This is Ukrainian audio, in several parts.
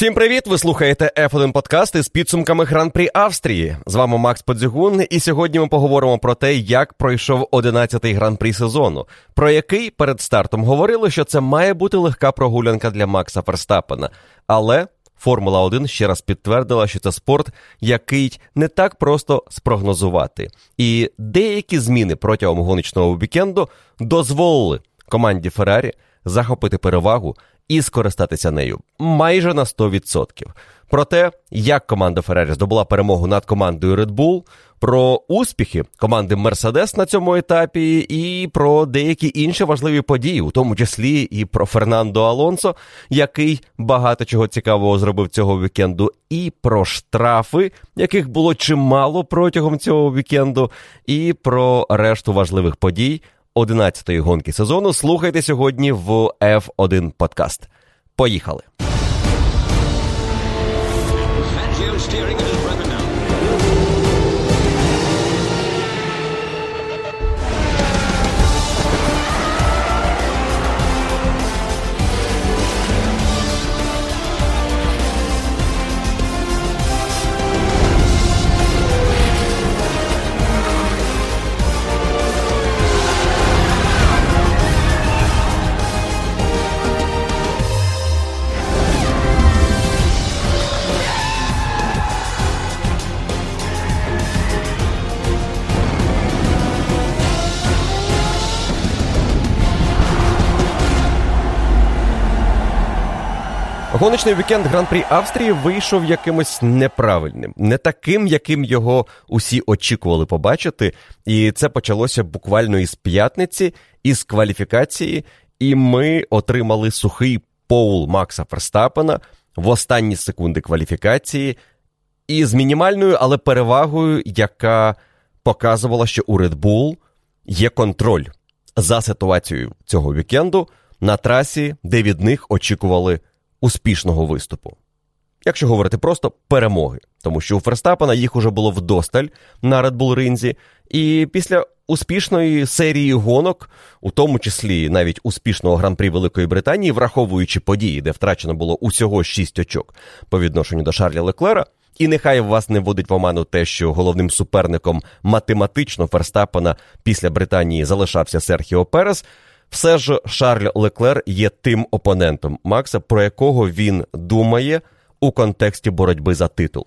Всім привіт! Ви слухаєте F1 подкаст із підсумками Гран-прі Австрії. З вами Макс Подзігун, і сьогодні ми поговоримо про те, як пройшов 11-й гран-прі сезону, про який перед стартом говорили, що це має бути легка прогулянка для Макса Ферстапена. Але Формула 1 ще раз підтвердила, що це спорт, який не так просто спрогнозувати. І деякі зміни протягом гоночного вікенду дозволили команді Феррарі захопити перевагу і скористатися нею майже на 100%. Про те, як команда Феррарі здобула перемогу над командою Red Bull, про успіхи команди Мерседес на цьому етапі, і про деякі інші важливі події, у тому числі і про Фернандо Алонсо, який багато чого цікавого зробив цього вікенду, і про штрафи, яких було чимало протягом цього вікенду, і про решту важливих подій. 11-ї гонки сезону слухайте сьогодні в F1 подкаст. Поїхали! Гоночний вікенд гран-прі Австрії вийшов якимось неправильним, не таким, яким його усі очікували побачити. І це почалося буквально із п'ятниці, із кваліфікації, і ми отримали сухий поул Макса Ферстапена в останні секунди кваліфікації, і з мінімальною, але перевагою, яка показувала, що у Red Bull є контроль за ситуацією цього вікенду на трасі, де від них очікували успішного виступу. Якщо говорити просто перемоги, тому що у Ферстапена їх уже було вдосталь на Red Bull Ринзі, і після успішної серії гонок, у тому числі навіть успішного гран-прі Великої Британії, враховуючи події, де втрачено було усього 6 очок по відношенню до Шарля Леклера, і нехай вас не вводить в оману те, що головним суперником математично Ферстапена після Британії залишався Серхіо Перес. Все ж Шарль Леклер є тим опонентом Макса, про якого він думає у контексті боротьби за титул.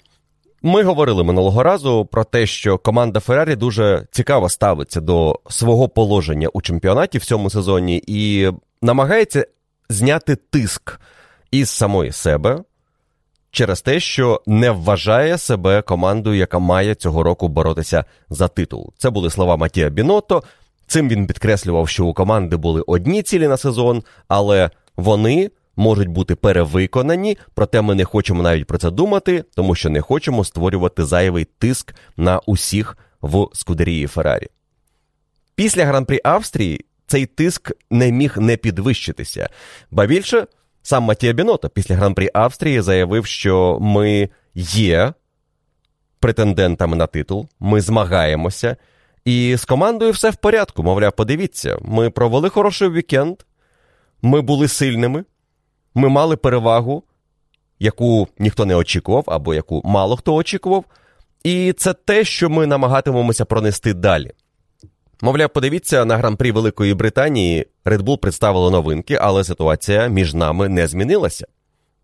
Ми говорили минулого разу про те, що команда Феррарі дуже цікаво ставиться до свого положення у чемпіонаті в цьому сезоні і намагається зняти тиск із самої себе через те, що не вважає себе командою, яка має цього року боротися за титул. Це були слова Матія Біното. Цим він підкреслював, що у команди були одні цілі на сезон, але вони можуть бути перевиконані, проте ми не хочемо навіть про це думати, тому що не хочемо створювати зайвий тиск на усіх в Скудерії Феррарі. Після гран-прі Австрії цей тиск не міг не підвищитися. Ба більше, сам Матія Бінота після гран-прі Австрії заявив, що ми є претендентами на титул, ми змагаємося. І з командою все в порядку. Мовляв, подивіться, ми провели хороший вікенд, ми були сильними, ми мали перевагу, яку ніхто не очікував, або яку мало хто очікував. І це те, що ми намагатимемося пронести далі. Мовляв, подивіться на гран-прі Великої Британії Red Bull представили новинки, але ситуація між нами не змінилася.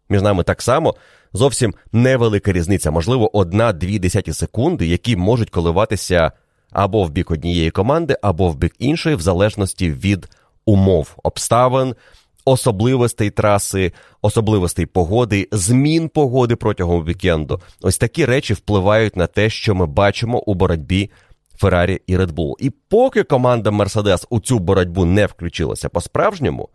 Між нами так само зовсім невелика різниця, можливо, одна-дві десяті секунди, які можуть коливатися або в бік однієї команди, або в бік іншої, в залежності від умов, обставин, особливостей траси, особливостей погоди, змін погоди протягом вікенду. Ось такі речі впливають на те, що ми бачимо у боротьбі Феррарі і Red Bull. І поки команда Мерседес у цю боротьбу не включилася по-справжньому,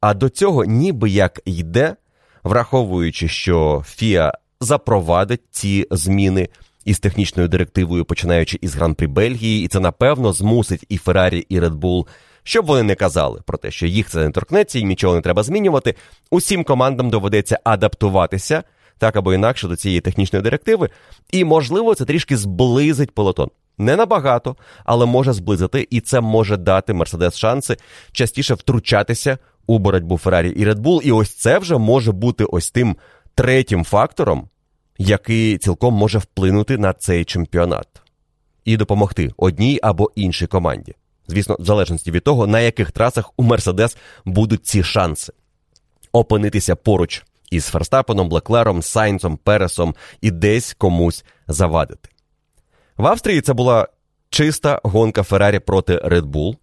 а до цього ніби як йде, враховуючи, що Фіа запровадить ці зміни із технічною директивою, починаючи із гран-прі Бельгії, і це напевно змусить і Феррарі, і Bull, щоб вони не казали про те, що їх це не торкнеться і нічого не треба змінювати. Усім командам доведеться адаптуватися так або інакше до цієї технічної директиви, і, можливо, це трішки зблизить полотон. Не набагато, але може зблизити, і це може дати Мерседес шанси частіше втручатися у боротьбу Феррарі і Bull. І ось це вже може бути ось тим третім фактором, який цілком може вплинути на цей чемпіонат і допомогти одній або іншій команді. Звісно, в залежності від того, на яких трасах у Мерседес будуть ці шанси опинитися поруч із Ферстапеном, Блеклером, Сайнцом, Пересом і десь комусь завадити. В Австрії це була чиста гонка Феррарі проти Red Bull.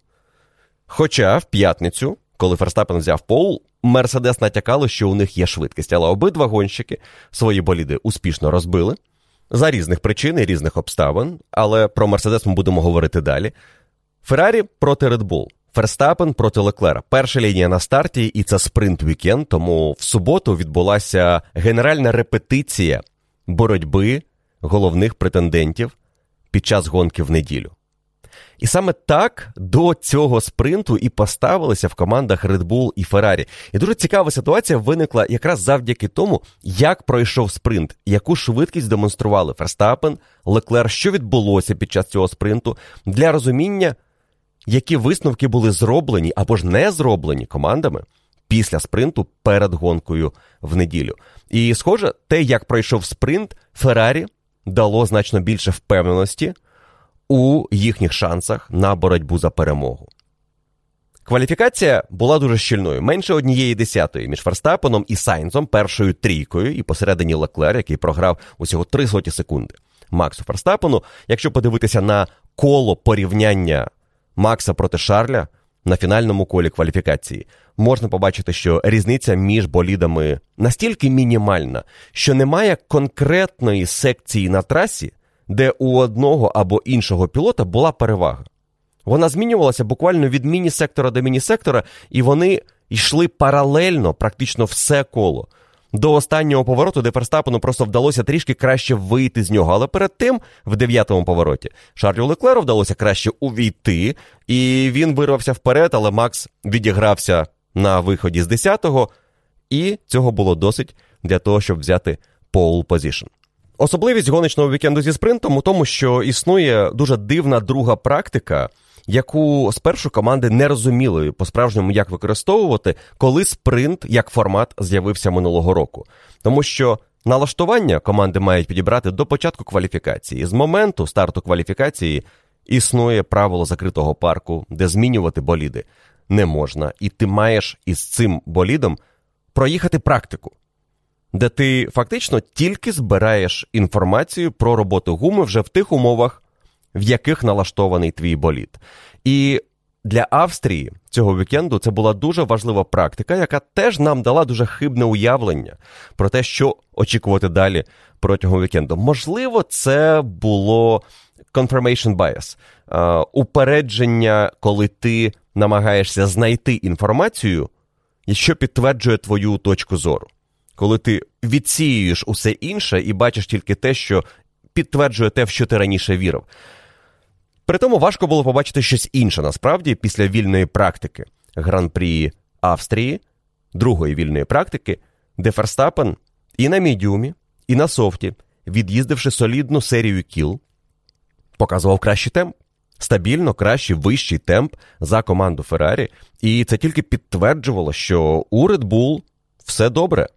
Хоча в п'ятницю, коли Ферстапен взяв пол, Мерседес натякало, що у них є швидкість, але обидва гонщики свої боліди успішно розбили за різних причин і різних обставин. Але про Мерседес ми будемо говорити далі. Феррарі проти Bull. Ферстапен проти Леклера. Перша лінія на старті, і це спринт вікенд. Тому в суботу відбулася генеральна репетиція боротьби головних претендентів під час гонки в неділю. І саме так до цього спринту і поставилися в командах Red Bull і Ferrari. І дуже цікава ситуація виникла якраз завдяки тому, як пройшов спринт, яку швидкість демонстрували Ферстапен, Леклер, що відбулося під час цього спринту, для розуміння, які висновки були зроблені або ж не зроблені командами після спринту перед гонкою в неділю. І, схоже, те, як пройшов спринт, Феррарі дало значно більше впевненості у їхніх шансах на боротьбу за перемогу. Кваліфікація була дуже щільною, менше однієї десятої між Ферстапеном і Сайнзом, першою трійкою, і посередині Леклер, який програв усього три соті секунди. Максу Ферстапену, якщо подивитися на коло порівняння Макса проти Шарля на фінальному колі кваліфікації, можна побачити, що різниця між болідами настільки мінімальна, що немає конкретної секції на трасі, де у одного або іншого пілота була перевага. Вона змінювалася буквально від міні-сектора до міні-сектора, і вони йшли паралельно практично все коло. До останнього повороту, де Ферстапену просто вдалося трішки краще вийти з нього. Але перед тим, в дев'ятому повороті, Шарлю Леклеру вдалося краще увійти, і він вирвався вперед, але Макс відігрався на виході з 10-го, і цього було досить для того, щоб взяти pole position. Особливість гоночного вікенду зі спринтом у тому, що існує дуже дивна друга практика, яку спершу команди не розуміли по-справжньому, як використовувати, коли спринт як формат з'явився минулого року. Тому що налаштування команди мають підібрати до початку кваліфікації. З моменту старту кваліфікації існує правило закритого парку, де змінювати боліди не можна, і ти маєш із цим болідом проїхати практику де ти фактично тільки збираєш інформацію про роботу гуми вже в тих умовах, в яких налаштований твій болід. І для Австрії цього вікенду це була дуже важлива практика, яка теж нам дала дуже хибне уявлення про те, що очікувати далі протягом вікенду. Можливо, це було confirmation bias, упередження, коли ти намагаєшся знайти інформацію, що підтверджує твою точку зору коли ти відсіюєш усе інше і бачиш тільки те, що підтверджує те, в що ти раніше вірив. При тому важко було побачити щось інше насправді після вільної практики гран-прі Австрії, другої вільної практики, де Ферстапен і на мідіумі, і на софті, від'їздивши солідну серію кіл, показував кращий темп. Стабільно кращий вищий темп за команду Феррарі, і це тільки підтверджувало, що у Red Bull все добре.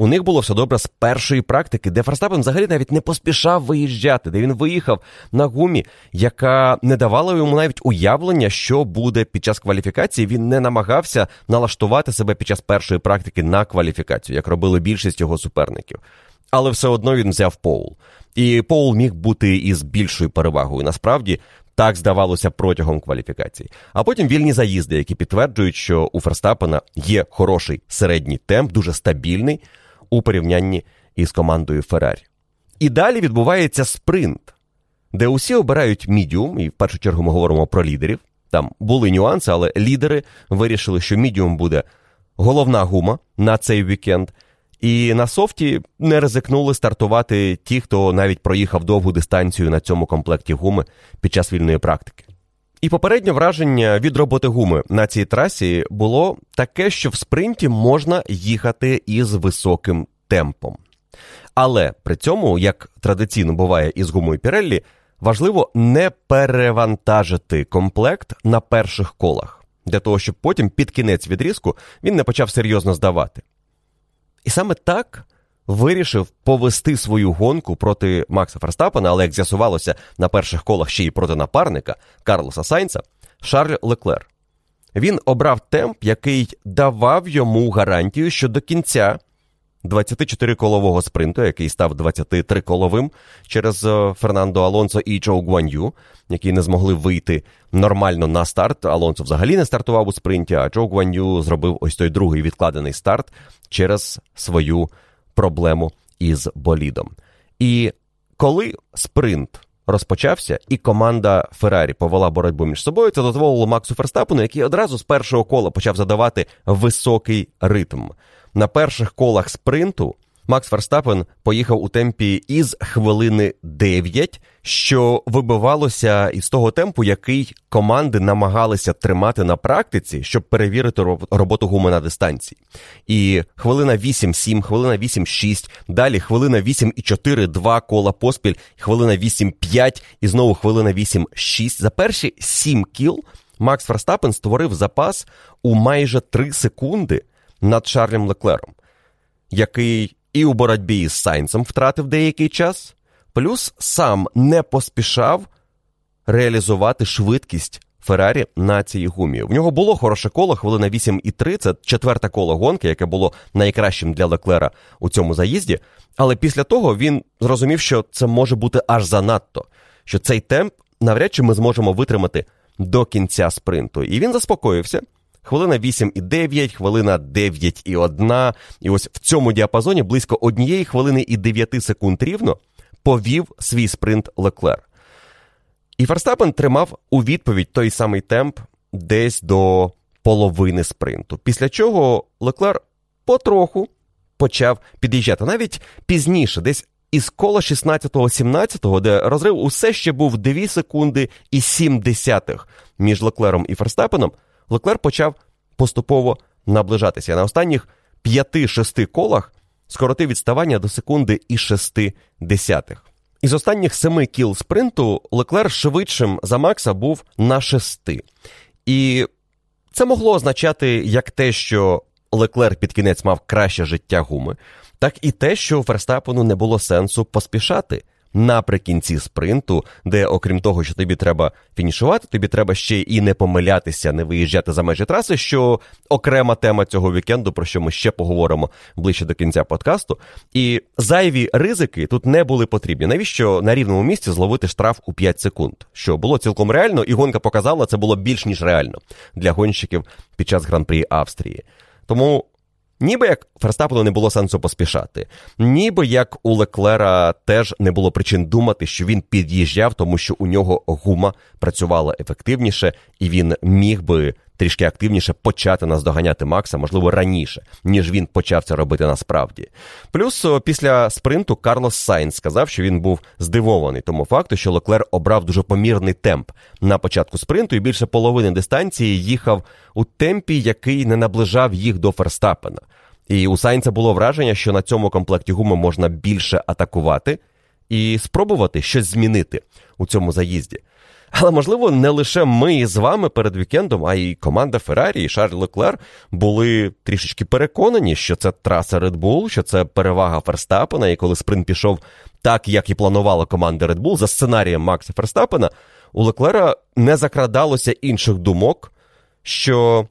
У них було все добре з першої практики, де Ферстапен взагалі навіть не поспішав виїжджати, де він виїхав на гумі, яка не давала йому навіть уявлення, що буде під час кваліфікації. Він не намагався налаштувати себе під час першої практики на кваліфікацію, як робили більшість його суперників. Але все одно він взяв Поул. І Поул міг бути із більшою перевагою. Насправді. Так здавалося протягом кваліфікації. А потім вільні заїзди, які підтверджують, що у Ферстапена є хороший середній темп, дуже стабільний, у порівнянні із командою Феррарі. І далі відбувається спринт, де усі обирають мідіум, і в першу чергу ми говоримо про лідерів. Там були нюанси, але лідери вирішили, що мідіум буде головна гума на цей вікенд. І на soft і не ризикнули стартувати ті, хто навіть проїхав довгу дистанцію на цьому комплекті гуми під час вільної практики. І попереднє враження від роботи гуми на цій трасі було таке, що в спринті можна їхати із високим темпом. Але при цьому, як традиційно буває із гумою Піреллі, важливо не перевантажити комплект на перших колах, для того, щоб потім під кінець відрізку він не почав серйозно здавати. І саме так вирішив повести свою гонку проти Макса Ферстапена, але як з'ясувалося на перших колах ще й проти напарника Карлоса Сайнца, Шарль Леклер. Він обрав темп, який давав йому гарантію, що до кінця 24-колового спринту, який став 23-коловим через е, Фернандо Алонсо і Чоу Гуан'ю, які не змогли вийти нормально на старт. Алонсо взагалі не стартував у спринті, а Чоу Гуан'ю зробив ось той другий відкладений старт через свою проблему із болідом. І коли спринт розпочався, і команда Феррарі повела боротьбу між собою, це дозволило Максу Ферстапену, який одразу з першого кола почав задавати високий ритм. На перших колах спринту Макс Ферстапен поїхав у темпі із хвилини 9, що вибивалося із того темпу, який команди намагалися тримати на практиці, щоб перевірити роботу гуми на дистанції. І хвилина 8-7, хвилина 8-6, далі хвилина 8-4, 2 кола поспіль, хвилина 8-5 і знову хвилина 8-6. За перші 7 кіл Макс Ферстапен створив запас у майже 3 секунди над Шарлем Леклером, який і у боротьбі із Сайнцем втратив деякий час, плюс сам не поспішав реалізувати швидкість Феррарі на цій гумі. В нього було хороше коло, хвилина 8,3, це четверте коло гонки, яке було найкращим для Леклера у цьому заїзді. Але після того він зрозумів, що це може бути аж занадто, що цей темп навряд чи ми зможемо витримати до кінця спринту. І він заспокоївся. Хвилина 8,9, хвилина 9,1. І ось в цьому діапазоні близько однієї хвилини і 9 секунд рівно повів свій спринт Леклер. І Ферстапен тримав у відповідь той самий темп десь до половини спринту. Після чого Леклер потроху почав під'їжджати. Навіть пізніше, десь із кола 16-17, де розрив усе ще був 2 секунди і 7 десятих між Леклером і Ферстапеном. Леклер почав поступово наближатися. На останніх 5-6 колах скоротив відставання до секунди і 6 десятих. Із останніх семи кіл спринту Леклер швидшим за Макса був на шести. І це могло означати як те, що Леклер під кінець мав краще життя гуми, так і те, що Ферстапену не було сенсу поспішати наприкінці спринту, де, окрім того, що тобі треба фінішувати, тобі треба ще і не помилятися, не виїжджати за межі траси, що окрема тема цього вікенду, про що ми ще поговоримо ближче до кінця подкасту. І зайві ризики тут не були потрібні. Навіщо на рівному місці зловити штраф у 5 секунд? Що було цілком реально, і гонка показала, це було більш ніж реально для гонщиків під час гран-прі Австрії. Тому Ніби як Ферстапену не було сенсу поспішати, ніби як у Леклера теж не було причин думати, що він під'їжджав, тому що у нього гума працювала ефективніше, і він міг би трішки активніше почати наздоганяти Макса, можливо, раніше, ніж він почав це робити насправді. Плюс після спринту Карлос Сайнс сказав, що він був здивований тому факту, що Леклер обрав дуже помірний темп на початку спринту, і більше половини дистанції їхав у темпі, який не наближав їх до Ферстапена. І у Сайнца було враження, що на цьому комплекті гуми можна більше атакувати і спробувати щось змінити у цьому заїзді. Але можливо, не лише ми з вами перед вікендом, а й команда Феррарі і Шарль Леклер були трішечки переконані, що це траса Red Bull, що це перевага Ферстапена, і коли спринт пішов так, як і планувала команда Red Bull, за сценарієм Макса Ферстапена, у Леклера не закрадалося інших думок, що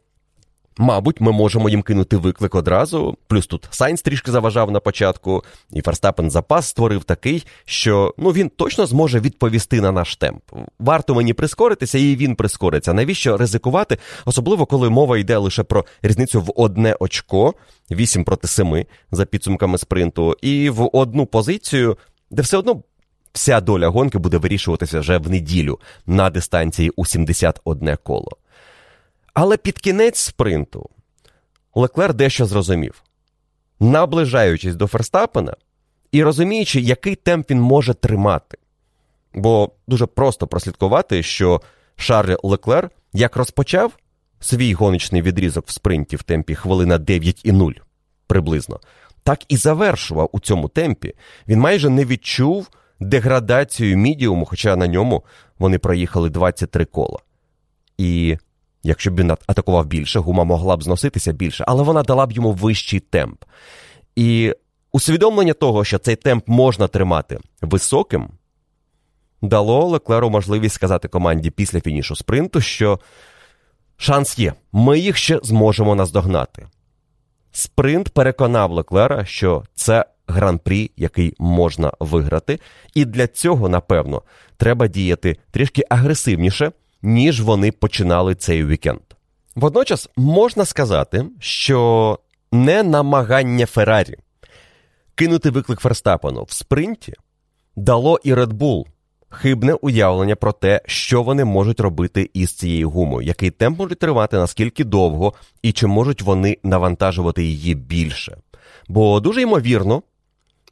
Мабуть, ми можемо їм кинути виклик одразу. Плюс тут Сайнс трішки заважав на початку, і Ферстапен запас створив такий, що ну він точно зможе відповісти на наш темп. Варто мені прискоритися, і він прискориться. Навіщо ризикувати? Особливо коли мова йде лише про різницю в одне очко, 8 проти 7 за підсумками спринту, і в одну позицію, де все одно. Вся доля гонки буде вирішуватися вже в неділю на дистанції у 71 коло. Але під кінець спринту Леклер дещо зрозумів, наближаючись до Ферстапена і розуміючи, який темп він може тримати. Бо дуже просто прослідкувати, що Шарль Леклер як розпочав свій гоночний відрізок в спринті в темпі хвилина 9,0 приблизно, так і завершував у цьому темпі. Він майже не відчув деградацію мідіуму, хоча на ньому вони проїхали 23 кола. І Якщо б він атакував більше, гума могла б зноситися більше, але вона дала б йому вищий темп. І усвідомлення того, що цей темп можна тримати високим, дало Леклеру можливість сказати команді після фінішу спринту, що шанс є, ми їх ще зможемо наздогнати. Спринт переконав Леклера, що це гран-прі, який можна виграти, і для цього, напевно, треба діяти трішки агресивніше, ніж вони починали цей вікенд. Водночас можна сказати, що не намагання Феррарі кинути виклик Ферстапену в спринті дало і Red Bull хибне уявлення про те, що вони можуть робити із цією гумою, який темп може тривати, наскільки довго, і чи можуть вони навантажувати її більше. Бо дуже ймовірно,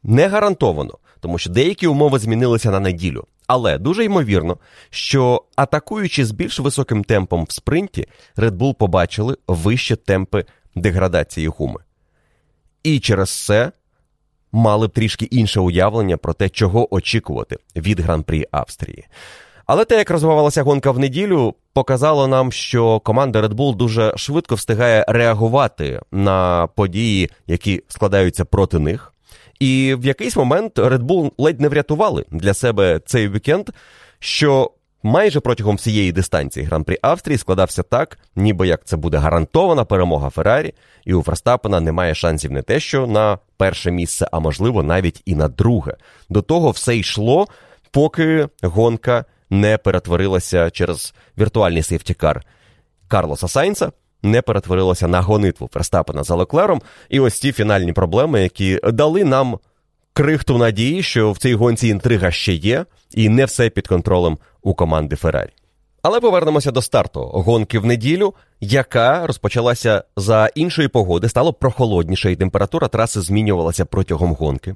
не гарантовано, тому що деякі умови змінилися на неділю. Але дуже ймовірно, що атакуючи з більш високим темпом в спринті, Red Bull побачили вищі темпи деградації гуми. І через це мали б трішки інше уявлення про те, чого очікувати від гран-прі Австрії. Але те, як розвивалася гонка в неділю, показало нам, що команда Red Bull дуже швидко встигає реагувати на події, які складаються проти них. І в якийсь момент Red Bull ледь не врятували для себе цей вікенд, що майже протягом всієї дистанції Гран-прі Австрії складався так, ніби як це буде гарантована перемога Феррарі, і у Ферстапена немає шансів не те, що на перше місце, а можливо навіть і на друге. До того все йшло, поки гонка не перетворилася через віртуальний сейфтікар Карлоса Сайнца. Не перетворилося на гонитву Ферстапена за Леклером, і ось ті фінальні проблеми, які дали нам крихту надії, що в цій гонці інтрига ще є, і не все під контролем у команди Феррарі. Але повернемося до старту гонки в неділю, яка розпочалася за іншої погоди, стало прохолодніше, і температура траси змінювалася протягом гонки.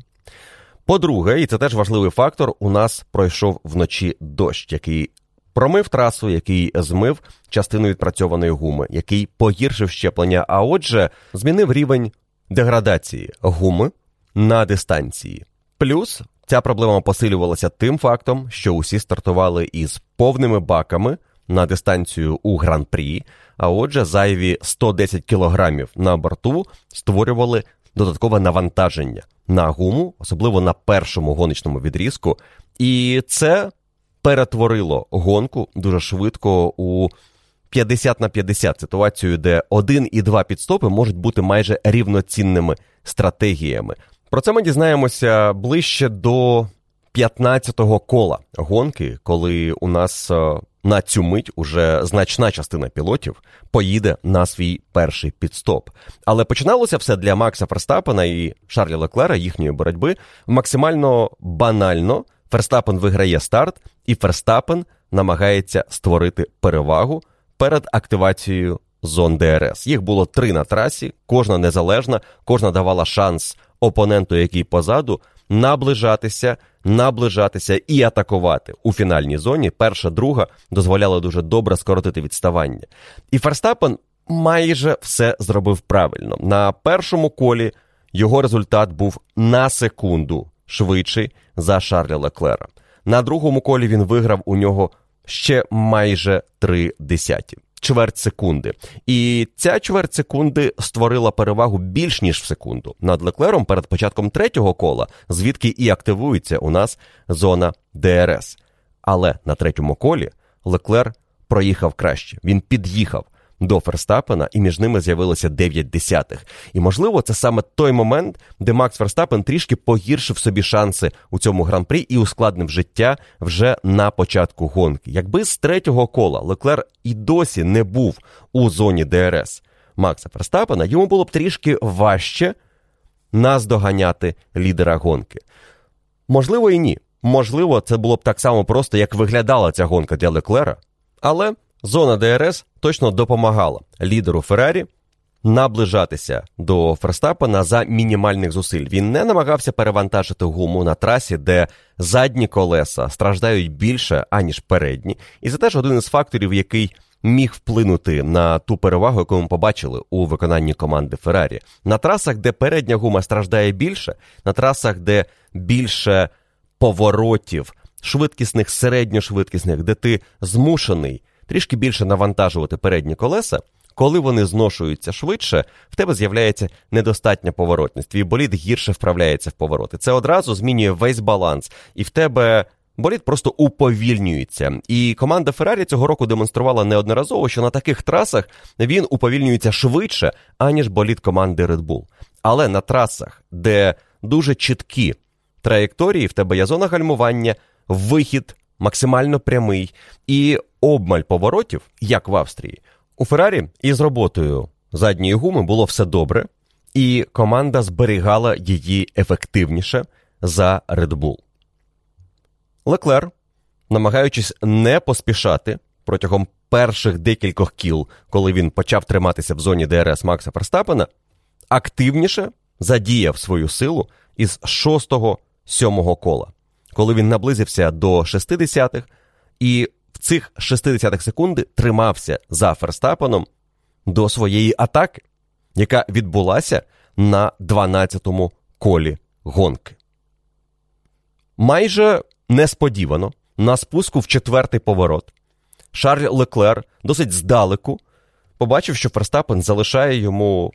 По-друге, і це теж важливий фактор, у нас пройшов вночі дощ, який промив трасу, який змив частину відпрацьованої гуми, який погіршив щеплення, а отже, змінив рівень деградації гуми на дистанції. Плюс ця проблема посилювалася тим фактом, що усі стартували із повними баками на дистанцію у гран-прі, а отже, зайві 110 кілограмів на борту створювали додаткове навантаження на гуму, особливо на першому гоночному відрізку. І це перетворило гонку дуже швидко у 50 на 50 ситуацію, де один і два підстопи можуть бути майже рівноцінними стратегіями. Про це ми дізнаємося ближче до 15-го кола гонки, коли у нас е, на цю мить уже значна частина пілотів поїде на свій перший підстоп. Але починалося все для Макса Ферстапена і Шарлі Леклера їхньої боротьби максимально банально. Ферстапен виграє старт, і Ферстапен намагається створити перевагу перед активацією зон ДРС. Їх було три на трасі, кожна незалежна, кожна давала шанс опоненту, який позаду, наближатися, наближатися і атакувати у фінальній зоні. Перша, друга дозволяла дуже добре скоротити відставання. І Ферстапен майже все зробив правильно. На першому колі його результат був на секунду швидший за Шарля Леклера. На другому колі він виграв у нього ще майже три десяті чверть секунди. І ця чверть секунди створила перевагу більш ніж в секунду над Леклером перед початком третього кола, звідки і активується у нас зона ДРС. Але на третьому колі Леклер проїхав краще. Він під'їхав до Ферстапена, і між ними з'явилося 9 десятих. І можливо, це саме той момент, де Макс Ферстапен трішки погіршив собі шанси у цьому гран-прі і ускладнив життя вже на початку гонки. Якби з третього кола Леклер і досі не був у зоні ДРС Макса Ферстапена, йому було б трішки важче наздоганяти лідера гонки. Можливо, і ні. Можливо, це було б так само просто, як виглядала ця гонка для Леклера, але Зона ДРС точно допомагала лідеру Феррарі наближатися до Ферстапена за мінімальних зусиль. Він не намагався перевантажити гуму на трасі, де задні колеса страждають більше, аніж передні. І це теж один із факторів, який міг вплинути на ту перевагу, яку ми побачили у виконанні команди Феррарі. На трасах, де передня гума страждає більше, на трасах, де більше поворотів, швидкісних, середньошвидкісних, де ти змушений трішки більше навантажувати передні колеса, коли вони зношуються швидше, в тебе з'являється недостатня поворотність. Твій болід гірше вправляється в повороти. Це одразу змінює весь баланс, і в тебе. Болід просто уповільнюється. І команда Феррарі цього року демонструвала неодноразово, що на таких трасах він уповільнюється швидше, аніж болід команди Red Bull. Але на трасах, де дуже чіткі траєкторії, в тебе є зона гальмування, вихід максимально прямий і обмаль поворотів, як в Австрії. У Феррарі із роботою задньої гуми було все добре, і команда зберігала її ефективніше за Red Bull. Леклер, намагаючись не поспішати протягом перших декількох кіл, коли він почав триматися в зоні ДРС Макса Ферстапена, активніше задіяв свою силу із 6-7 кола, коли він наблизився до 60-х і цих 60-х секунди тримався за Ферстапеном до своєї атаки, яка відбулася на 12-му колі гонки. Майже несподівано на спуску в четвертий поворот Шарль Леклер досить здалеку побачив, що Ферстапен залишає йому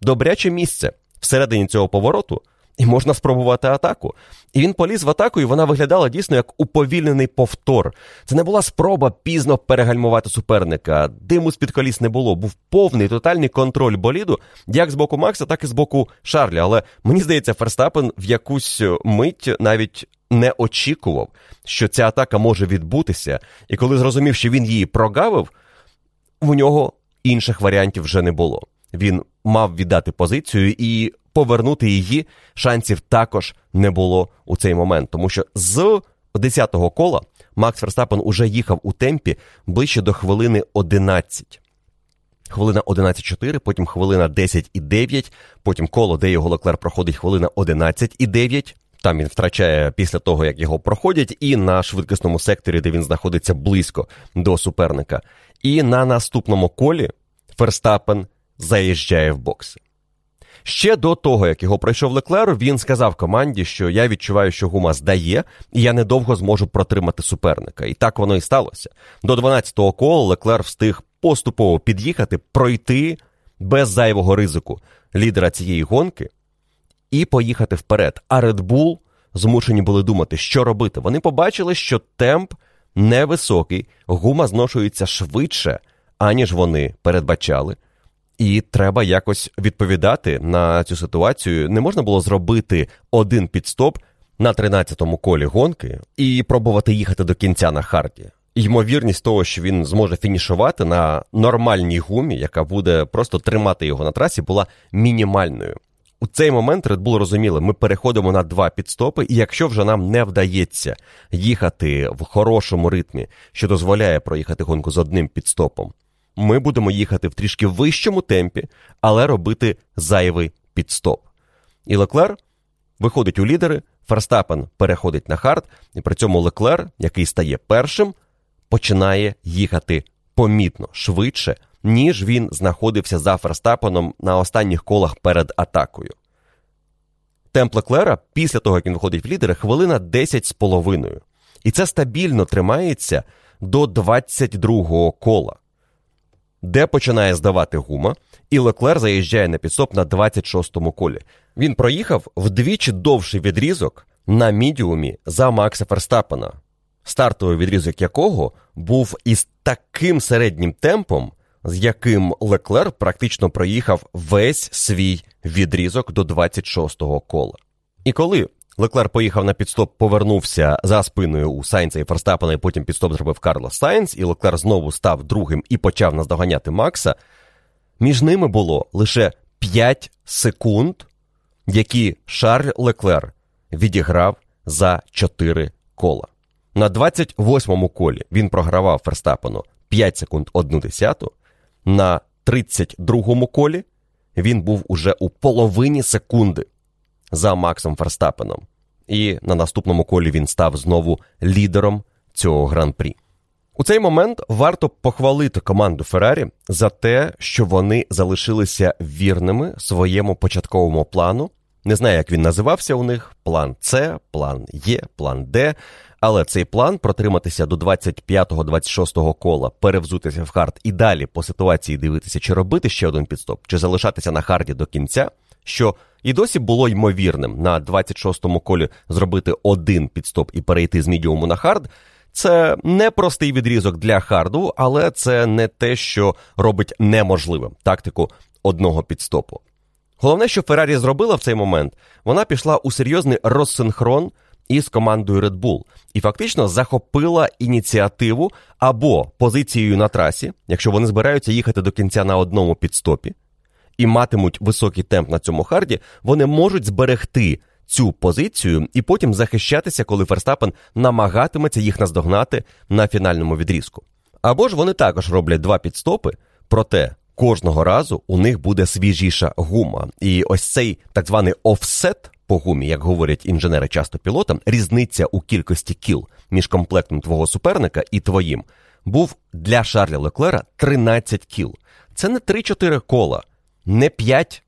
добряче місце всередині цього повороту, і можна спробувати атаку. І він поліз в атаку, і вона виглядала дійсно як уповільнений повтор. Це не була спроба пізно перегальмувати суперника. Диму з-під коліс не було. Був повний тотальний контроль боліду, як з боку Макса, так і з боку Шарля. Але мені здається, Ферстапен в якусь мить навіть не очікував, що ця атака може відбутися. І коли зрозумів, що він її прогавив, у нього інших варіантів вже не було. Він мав віддати позицію і повернути її шансів також не було у цей момент, тому що з 10-го кола Макс Ферстапен уже їхав у темпі ближче до хвилини 11. Хвилина 11,4, потім хвилина 10,9, потім коло, де його Леклер проходить хвилина 11,9. Там він втрачає після того, як його проходять, і на швидкісному секторі, де він знаходиться близько до суперника. І на наступному колі Ферстапен заїжджає в бокси. Ще до того, як його пройшов Леклер, він сказав команді, що я відчуваю, що гума здає, і я недовго зможу протримати суперника. І так воно і сталося. До 12-го кола Леклер встиг поступово під'їхати, пройти без зайвого ризику лідера цієї гонки і поїхати вперед. А Red Bull змушені були думати, що робити. Вони побачили, що темп невисокий, гума зношується швидше, аніж вони передбачали. І треба якось відповідати на цю ситуацію. Не можна було зробити один підстоп на 13-му колі гонки і пробувати їхати до кінця на харді. Ймовірність того, що він зможе фінішувати на нормальній гумі, яка буде просто тримати його на трасі, була мінімальною. У цей момент Red Bull розуміли, ми переходимо на два підстопи, і якщо вже нам не вдається їхати в хорошому ритмі, що дозволяє проїхати гонку з одним підстопом, ми будемо їхати в трішки вищому темпі, але робити зайвий підстоп. І Леклер виходить у лідери, Ферстапен переходить на hard, і при цьому Леклер, який стає першим, починає їхати помітно швидше, ніж він знаходився за Ферстапеном на останніх колах перед атакою. Темп Леклера після того, як він виходить в лідери, хвилина 10 з половиною. І це стабільно тримається до 22-го кола де починає здавати гума, і Леклер заїжджає на підстоп на 26-му колі. Він проїхав вдвічі довший відрізок на мідіумі за Макса Ферстапена, стартовий відрізок якого був із таким середнім темпом, з яким Леклер практично проїхав весь свій відрізок до 26-го кола. І коли Леклер поїхав на підстоп, повернувся за спиною у Сайнца і Ферстапена, і потім підстоп зробив Карлос Сайнц, і Леклер знову став другим і почав наздоганяти Макса. Між ними було лише 5 секунд, які Шарль Леклер відіграв за 4 кола. На 28-му колі він програвав Ферстапену 5 секунд 1 десяту. На 32-му колі він був уже у половині секунди за Максом Ферстапеном. І на наступному колі він став знову лідером цього гран-прі. У цей момент варто похвалити команду Феррарі за те, що вони залишилися вірними своєму початковому плану. Не знаю, як він називався у них: план С, план Є, план Д. Але цей план протриматися до 25-26 кола, перевзутися в hard і далі по ситуації дивитися, чи робити ще один піт-стоп, чи залишатися на hard і до кінця, що і досі було ймовірним на 26-му колі зробити один піт-стоп і перейти з мідіуму на hard. Це не простий відрізок для харду, але це не те, що робить неможливим тактику одного підстопу. Головне, що Феррарі зробила в цей момент, вона пішла у серйозний розсинхрон із командою Red Bull і фактично захопила ініціативу або позицією на трасі, якщо вони збираються їхати до кінця на одному підстопі і матимуть високий темп на цьому харді, вони можуть зберегти цю позицію і потім захищатися, коли Ферстапен намагатиметься їх наздогнати на фінальному відрізку. Або ж вони також роблять два підстопи, проте кожного разу у них буде свіжіша гума. І ось цей так званий офсет по гумі, як говорять інженери часто пілотам, різниця у кількості кіл між комплектом твого суперника і твоїм, був для Шарля Леклера 13 кіл. Це не 3-4 кола, не 5,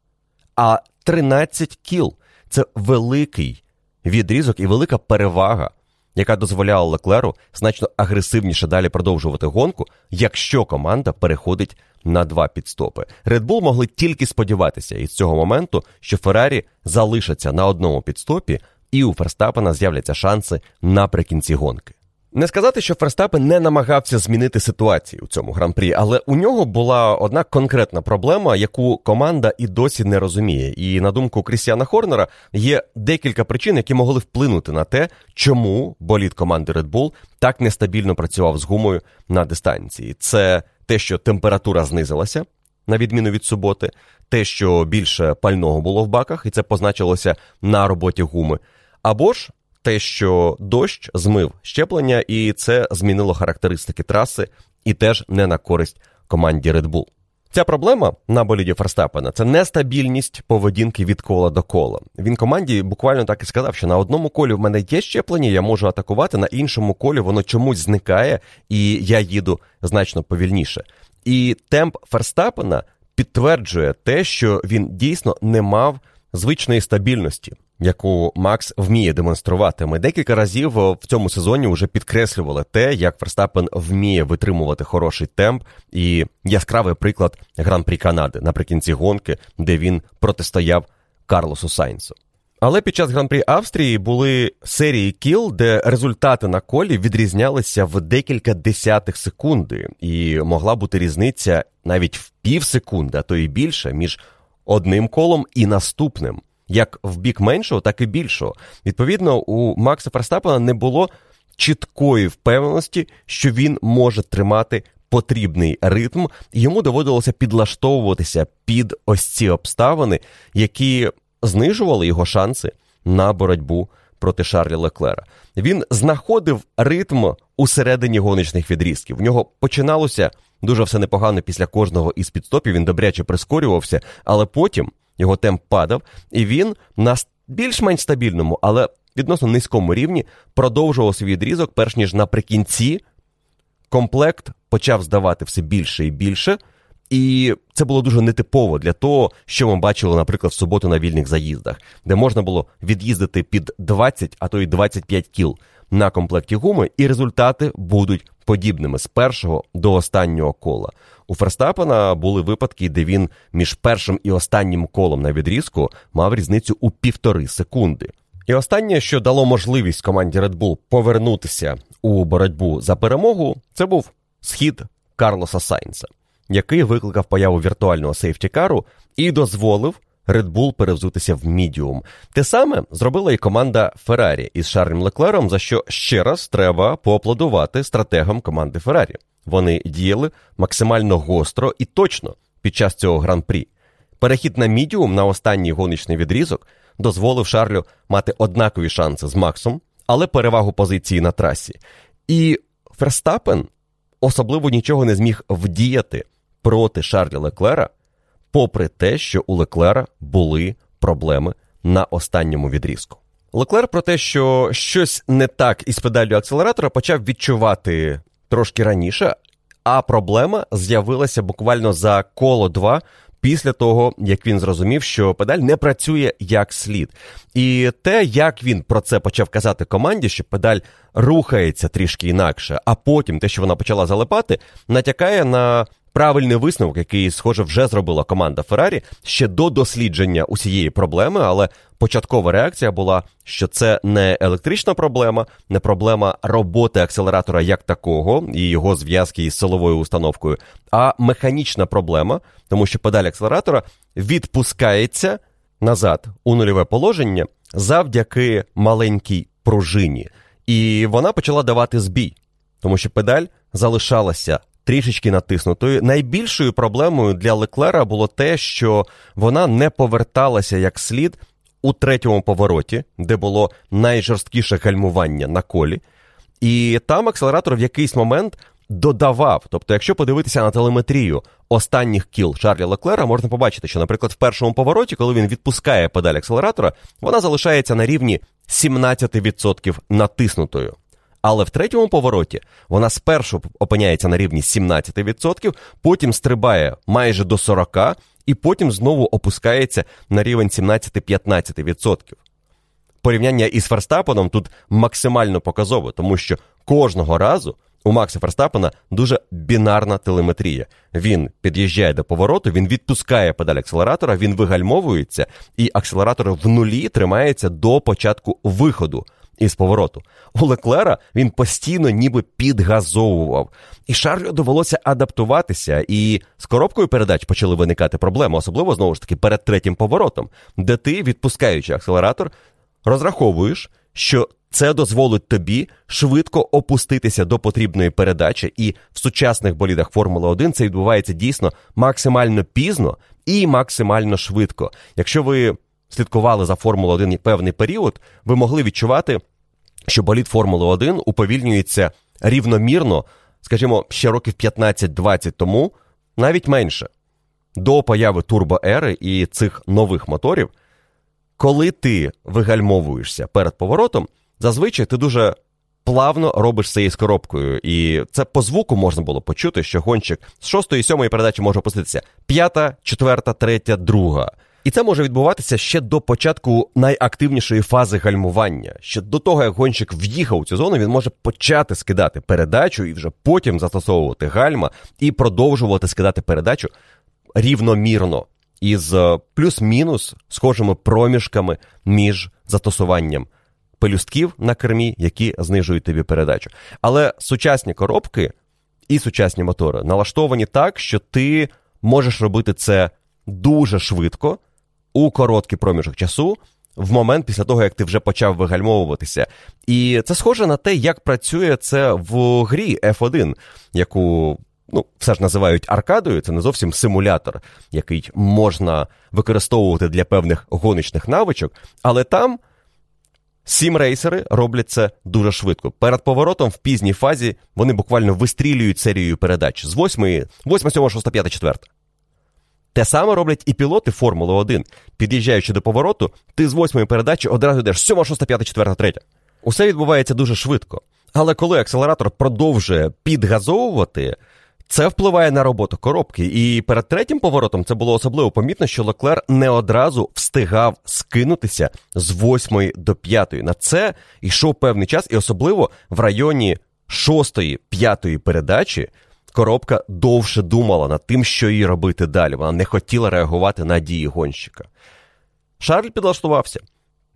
а 13 кіл. Це великий відрізок і велика перевага, яка дозволяла Леклеру значно агресивніше далі продовжувати гонку, якщо команда переходить на два підстопи. Red Bull могли тільки сподіватися із цього моменту, що Феррарі залишаться на одному підстопі, і у Ферстапена з'являться шанси наприкінці гонки. Не сказати, що Ферстапен не намагався змінити ситуацію у цьому гран-прі, але у нього була одна конкретна проблема, яку команда і досі не розуміє. І на думку Крістіана Хорнера є декілька причин, які могли вплинути на те, чому болід команди Red Bull так нестабільно працював з гумою на дистанції. Це те, що температура знизилася, на відміну від суботи, те, що більше пального було в баках, і це позначилося на роботі гуми. Або ж те, що дощ змив щеплення, і це змінило характеристики траси, і теж не на користь команді Red Bull. Ця проблема на боліді Ферстапена це нестабільність поведінки від кола до кола. Він команді буквально так і сказав, що на одному колі в мене є щеплення, я можу атакувати, на іншому колі воно чомусь зникає, і я їду значно повільніше. І темп Ферстапена підтверджує те, що він дійсно не мав звичної стабільності яку Макс вміє демонструвати. Ми декілька разів в цьому сезоні вже підкреслювали те, як Ферстапен вміє витримувати хороший темп, і яскравий приклад гран-прі Канади наприкінці гонки, де він протистояв Карлосу Сайнсу. Але під час гран-прі Австрії були серії кіл, де результати на колі відрізнялися в декілька десятих секунди, і могла бути різниця навіть в пів секунди, а то і більше між одним колом і наступним як в бік меншого, так і більшого. Відповідно, у Макса Ферстапена не було чіткої впевненості, що він може тримати потрібний ритм, йому доводилося підлаштовуватися під ось ці обставини, які знижували його шанси на боротьбу проти Шарлі Леклера. Він знаходив ритм у середині гоночних відрізків. В нього починалося дуже все непогано після кожного із підстопів. Він добряче прискорювався, але потім його темп падав, і він на більш-менш стабільному, але відносно низькому рівні продовжував свій відрізок, перш ніж наприкінці комплект почав здавати все більше і більше. І це було дуже нетипово для того, що ми бачили, наприклад, в суботу на вільних заїздах, де можна було від'їздити під 20, а то й 25 кіл на комплекті гуми, і результати будуть подібними з першого до останнього кола. У Ферстапена були випадки, де він між першим і останнім колом на відрізку мав різницю у півтори секунди. І останнє, що дало можливість команді Red Bull повернутися у боротьбу за перемогу, це був схід Карлоса Сайнса, який викликав появу віртуального сейфтікару і дозволив Red Bull перевзутися в мідіум. Те саме зробила і команда Феррарі із Шарлем Леклером, за що ще раз треба поаплодувати стратегам команди Феррарі. Вони діяли максимально гостро і точно під час цього гран-прі. Перехід на мідіум на останній гоночний відрізок дозволив Шарлю мати однакові шанси з Максом, але перевагу позиції на трасі. І Ферстапен особливо нічого не зміг вдіяти проти Шарлі Леклера, попри те, що у Леклера були проблеми на останньому відрізку. Леклер про те, що щось не так із педаллю акселератора, почав відчувати трошки раніше, а проблема з'явилася буквально за коло два після того, як він зрозумів, що педаль не працює як слід. І те, як він про це почав казати команді, що педаль рухається трішки інакше, а потім те, що вона почала залипати, натякає на правильний висновок, який, схоже, вже зробила команда Феррарі ще до дослідження усієї проблеми, але початкова реакція була, що це не електрична проблема, не проблема роботи акселератора як такого і його зв'язки із силовою установкою, а механічна проблема, тому що педаль акселератора відпускається назад у нульове положення завдяки маленькій пружині. І вона почала давати збій, тому що педаль залишалася трішечки натиснутою. Найбільшою проблемою для Леклера було те, що вона не поверталася як слід у третьому повороті, де було найжорсткіше гальмування на колі. І там акселератор в якийсь момент додавав. Тобто, якщо подивитися на телеметрію останніх кіл Шарлі Леклера, можна побачити, що, наприклад, в першому повороті, коли він відпускає педаль акселератора, вона залишається на рівні 17% натиснутою. Але в третьому повороті вона спершу опиняється на рівні 17%, потім стрибає майже до 40%, і потім знову опускається на рівень 17-15%. Порівняння із Ферстапеном тут максимально показове, тому що кожного разу у Макса Ферстапена дуже бінарна телеметрія. Він під'їжджає до повороту, він відпускає педаль акселератора, він вигальмовується, і акселератор в нулі тримається до початку виходу із повороту. У Леклера він постійно ніби підгазовував. І Шарлю довелося адаптуватися, і з коробкою передач почали виникати проблеми, особливо знову ж таки перед третім поворотом, де ти, відпускаючи акселератор, розраховуєш, що це дозволить тобі швидко опуститися до потрібної передачі, і в сучасних болідах Формули 1 це відбувається дійсно максимально пізно і максимально швидко. Якщо ви слідкували за Формулою 1 певний період, ви могли відчувати, що болід Формули 1 уповільнюється рівномірно, скажімо, ще років 15-20 тому, навіть менше. До появи турбоери і цих нових моторів, коли ти вигальмовуєшся перед поворотом, зазвичай ти дуже плавно робиш це із коробкою. І це по звуку можна було почути, що гонщик з шостої і сьомої передачі може опуститися п'ята, четверта, третя, друга. І це може відбуватися ще до початку найактивнішої фази гальмування. Ще до того, як гонщик в'їхав у цю зону, він може почати скидати передачу і вже потім застосовувати гальма і продовжувати скидати передачу рівномірно із е, плюс-мінус схожими проміжками між застосуванням пелюстків на кермі, які знижують тобі передачу. Але сучасні коробки і сучасні мотори налаштовані так, що ти можеш робити це дуже швидко у короткий проміжок часу. В момент після того, як ти вже почав вигальмовуватися. І це схоже на те, як працює це в грі F1, яку ну, все ж називають аркадою, це не зовсім симулятор, який можна використовувати для певних гоночних навичок, але там сім рейсери роблять це дуже швидко. Перед поворотом в пізній фазі вони буквально вистрілюють серією передач з 8, 8 7, 6, 5, 4. Те саме роблять і пілоти Формули 1. Під'їжджаючи до повороту, ти з восьмої передачі одразу йдеш 7, 6, 5, 4, 3. Усе відбувається дуже швидко. Але коли акселератор продовжує підгазовувати, це впливає на роботу коробки. І перед третім поворотом це було особливо помітно, що Леклер не одразу встигав скинутися з восьмої до п'ятої. На це йшов певний час, і особливо в районі шостої, п'ятої передачі коробка довше думала над тим, що їй робити далі. Вона не хотіла реагувати на дії гонщика. Шарль підлаштувався.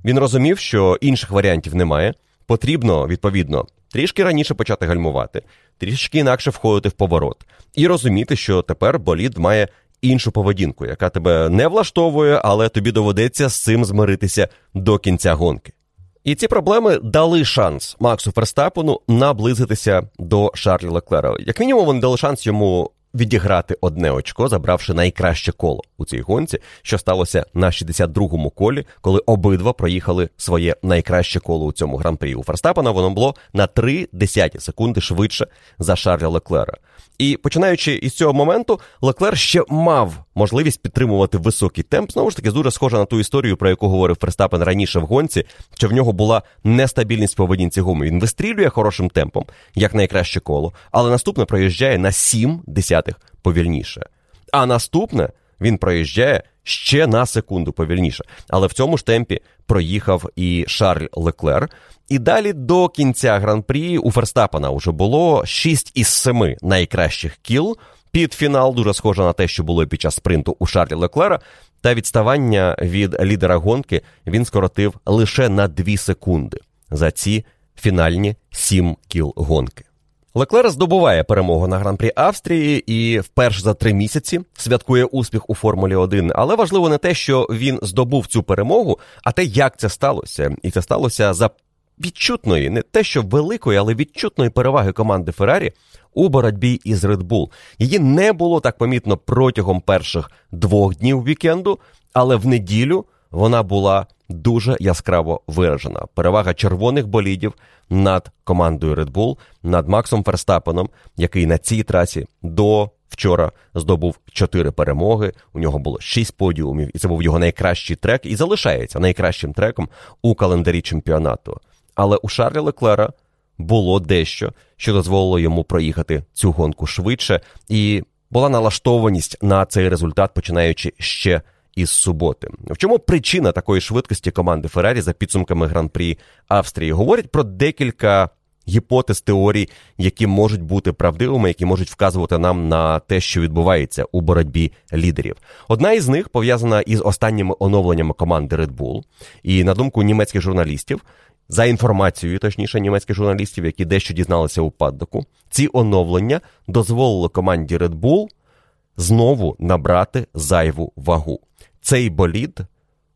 Він розумів, що інших варіантів немає. Потрібно, відповідно, трішки раніше почати гальмувати, трішки інакше входити в поворот, і розуміти, що тепер болід має іншу поведінку, яка тебе не влаштовує, але тобі доведеться з цим змиритися до кінця гонки. І ці проблеми дали шанс Максу Ферстапену наблизитися до Шарлі Леклера. Як мінімум, вони дали шанс йому відіграти одне очко, забравши найкраще коло у цій гонці, що сталося на 62-му колі, коли обидва проїхали своє найкраще коло у цьому гран-прі. У Ферстапена воно було на 3 десяті секунди швидше за Шарля Леклера. І починаючи із цього моменту, Леклер ще мав можливість підтримувати високий темп. Знову ж таки, дуже схожа на ту історію, про яку говорив Ферстапен раніше в гонці, що в нього була нестабільність поведінці гуми. Він вистрілює хорошим темпом, як найкраще коло, але наступне проїжджає на 7 десятих повільніше. А наступне він проїжджає ще на секунду повільніше. Але в цьому ж темпі проїхав і Шарль Леклер. І далі до кінця гран-прі у Ферстапена вже було 6 із 7 найкращих кіл. Під фінал дуже схоже на те, що було під час спринту у Шарлі Леклера. Та відставання від лідера гонки він скоротив лише на 2 секунди за ці фінальні 7 кіл гонки. Леклер здобуває перемогу на гран-прі Австрії і вперше за три місяці святкує успіх у Формулі 1. Але важливо не те, що він здобув цю перемогу, а те, як це сталося. І це сталося за відчутної, не те, що великої, але відчутної переваги команди Феррарі у боротьбі із Red Bull. Її не було так помітно протягом перших двох днів вікенду, але в неділю вона була дуже яскраво виражена. Перевага червоних болідів над командою Red Bull, над Максом Ферстапеном, який на цій трасі до вчора здобув чотири перемоги. У нього було шість подіумів, і це був його найкращий трек, і залишається найкращим треком у календарі чемпіонату. Але у Шарлі Леклера було дещо, що дозволило йому проїхати цю гонку швидше, і була налаштованість на цей результат, починаючи ще із суботи. В чому причина такої швидкості команди Феррарі за підсумками гран-прі Австрії? Говорять про декілька гіпотез теорій, які можуть бути правдивими, які можуть вказувати нам на те, що відбувається у боротьбі лідерів. Одна із них пов'язана із останніми оновленнями команди Red Bull. І на думку німецьких журналістів. За інформацією, точніше, німецьких журналістів, які дещо дізналися у паддоку, ці оновлення дозволили команді Red Bull знову набрати зайву вагу цей болід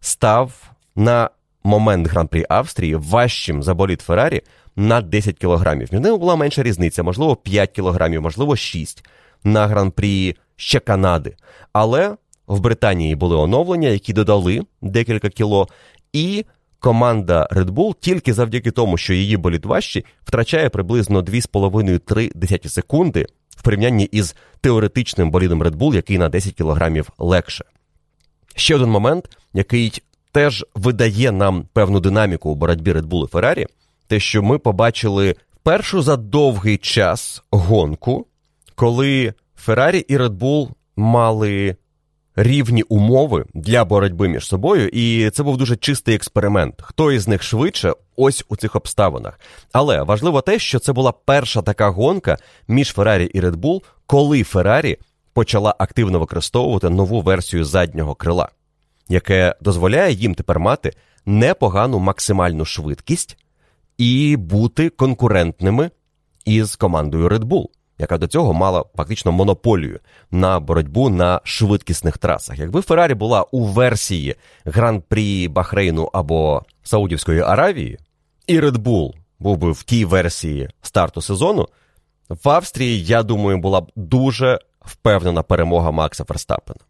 став на момент гран-прі Австрії важчим за болід Феррарі на 10 кілограмів. Між ними була менша різниця, можливо, 5 кілограмів, можливо, 6 на гран-прі ще Канади. Але в Британії були оновлення, які додали декілька кіло, і команда Red Bull тільки завдяки тому, що її болід важчий, втрачає приблизно 2,5-3 секунди в порівнянні із теоретичним болідом Red Bull, який на 10 кілограмів легше. Ще один момент, який теж видає нам певну динаміку у боротьбі Red Bull і Ferrari, те, що ми побачили першу за довгий час гонку, коли Феррарі і Red Bull мали рівні умови для боротьби між собою, і це був дуже чистий експеримент. Хто із них швидше, ось у цих обставинах. Але важливо те, що це була перша така гонка між Феррарі і Red Bull, коли Феррарі почала активно використовувати нову версію заднього крила, яке дозволяє їм тепер мати непогану максимальну швидкість і бути конкурентними із командою Red Bull, яка до цього мала фактично монополію на боротьбу на швидкісних трасах. Якби Феррарі була у версії гран-прі Бахрейну або Саудівської Аравії, і Red Bull був би в тій версії старту сезону, в Австрії, я думаю, була б дуже впевнена перемога Макса Ферстапена.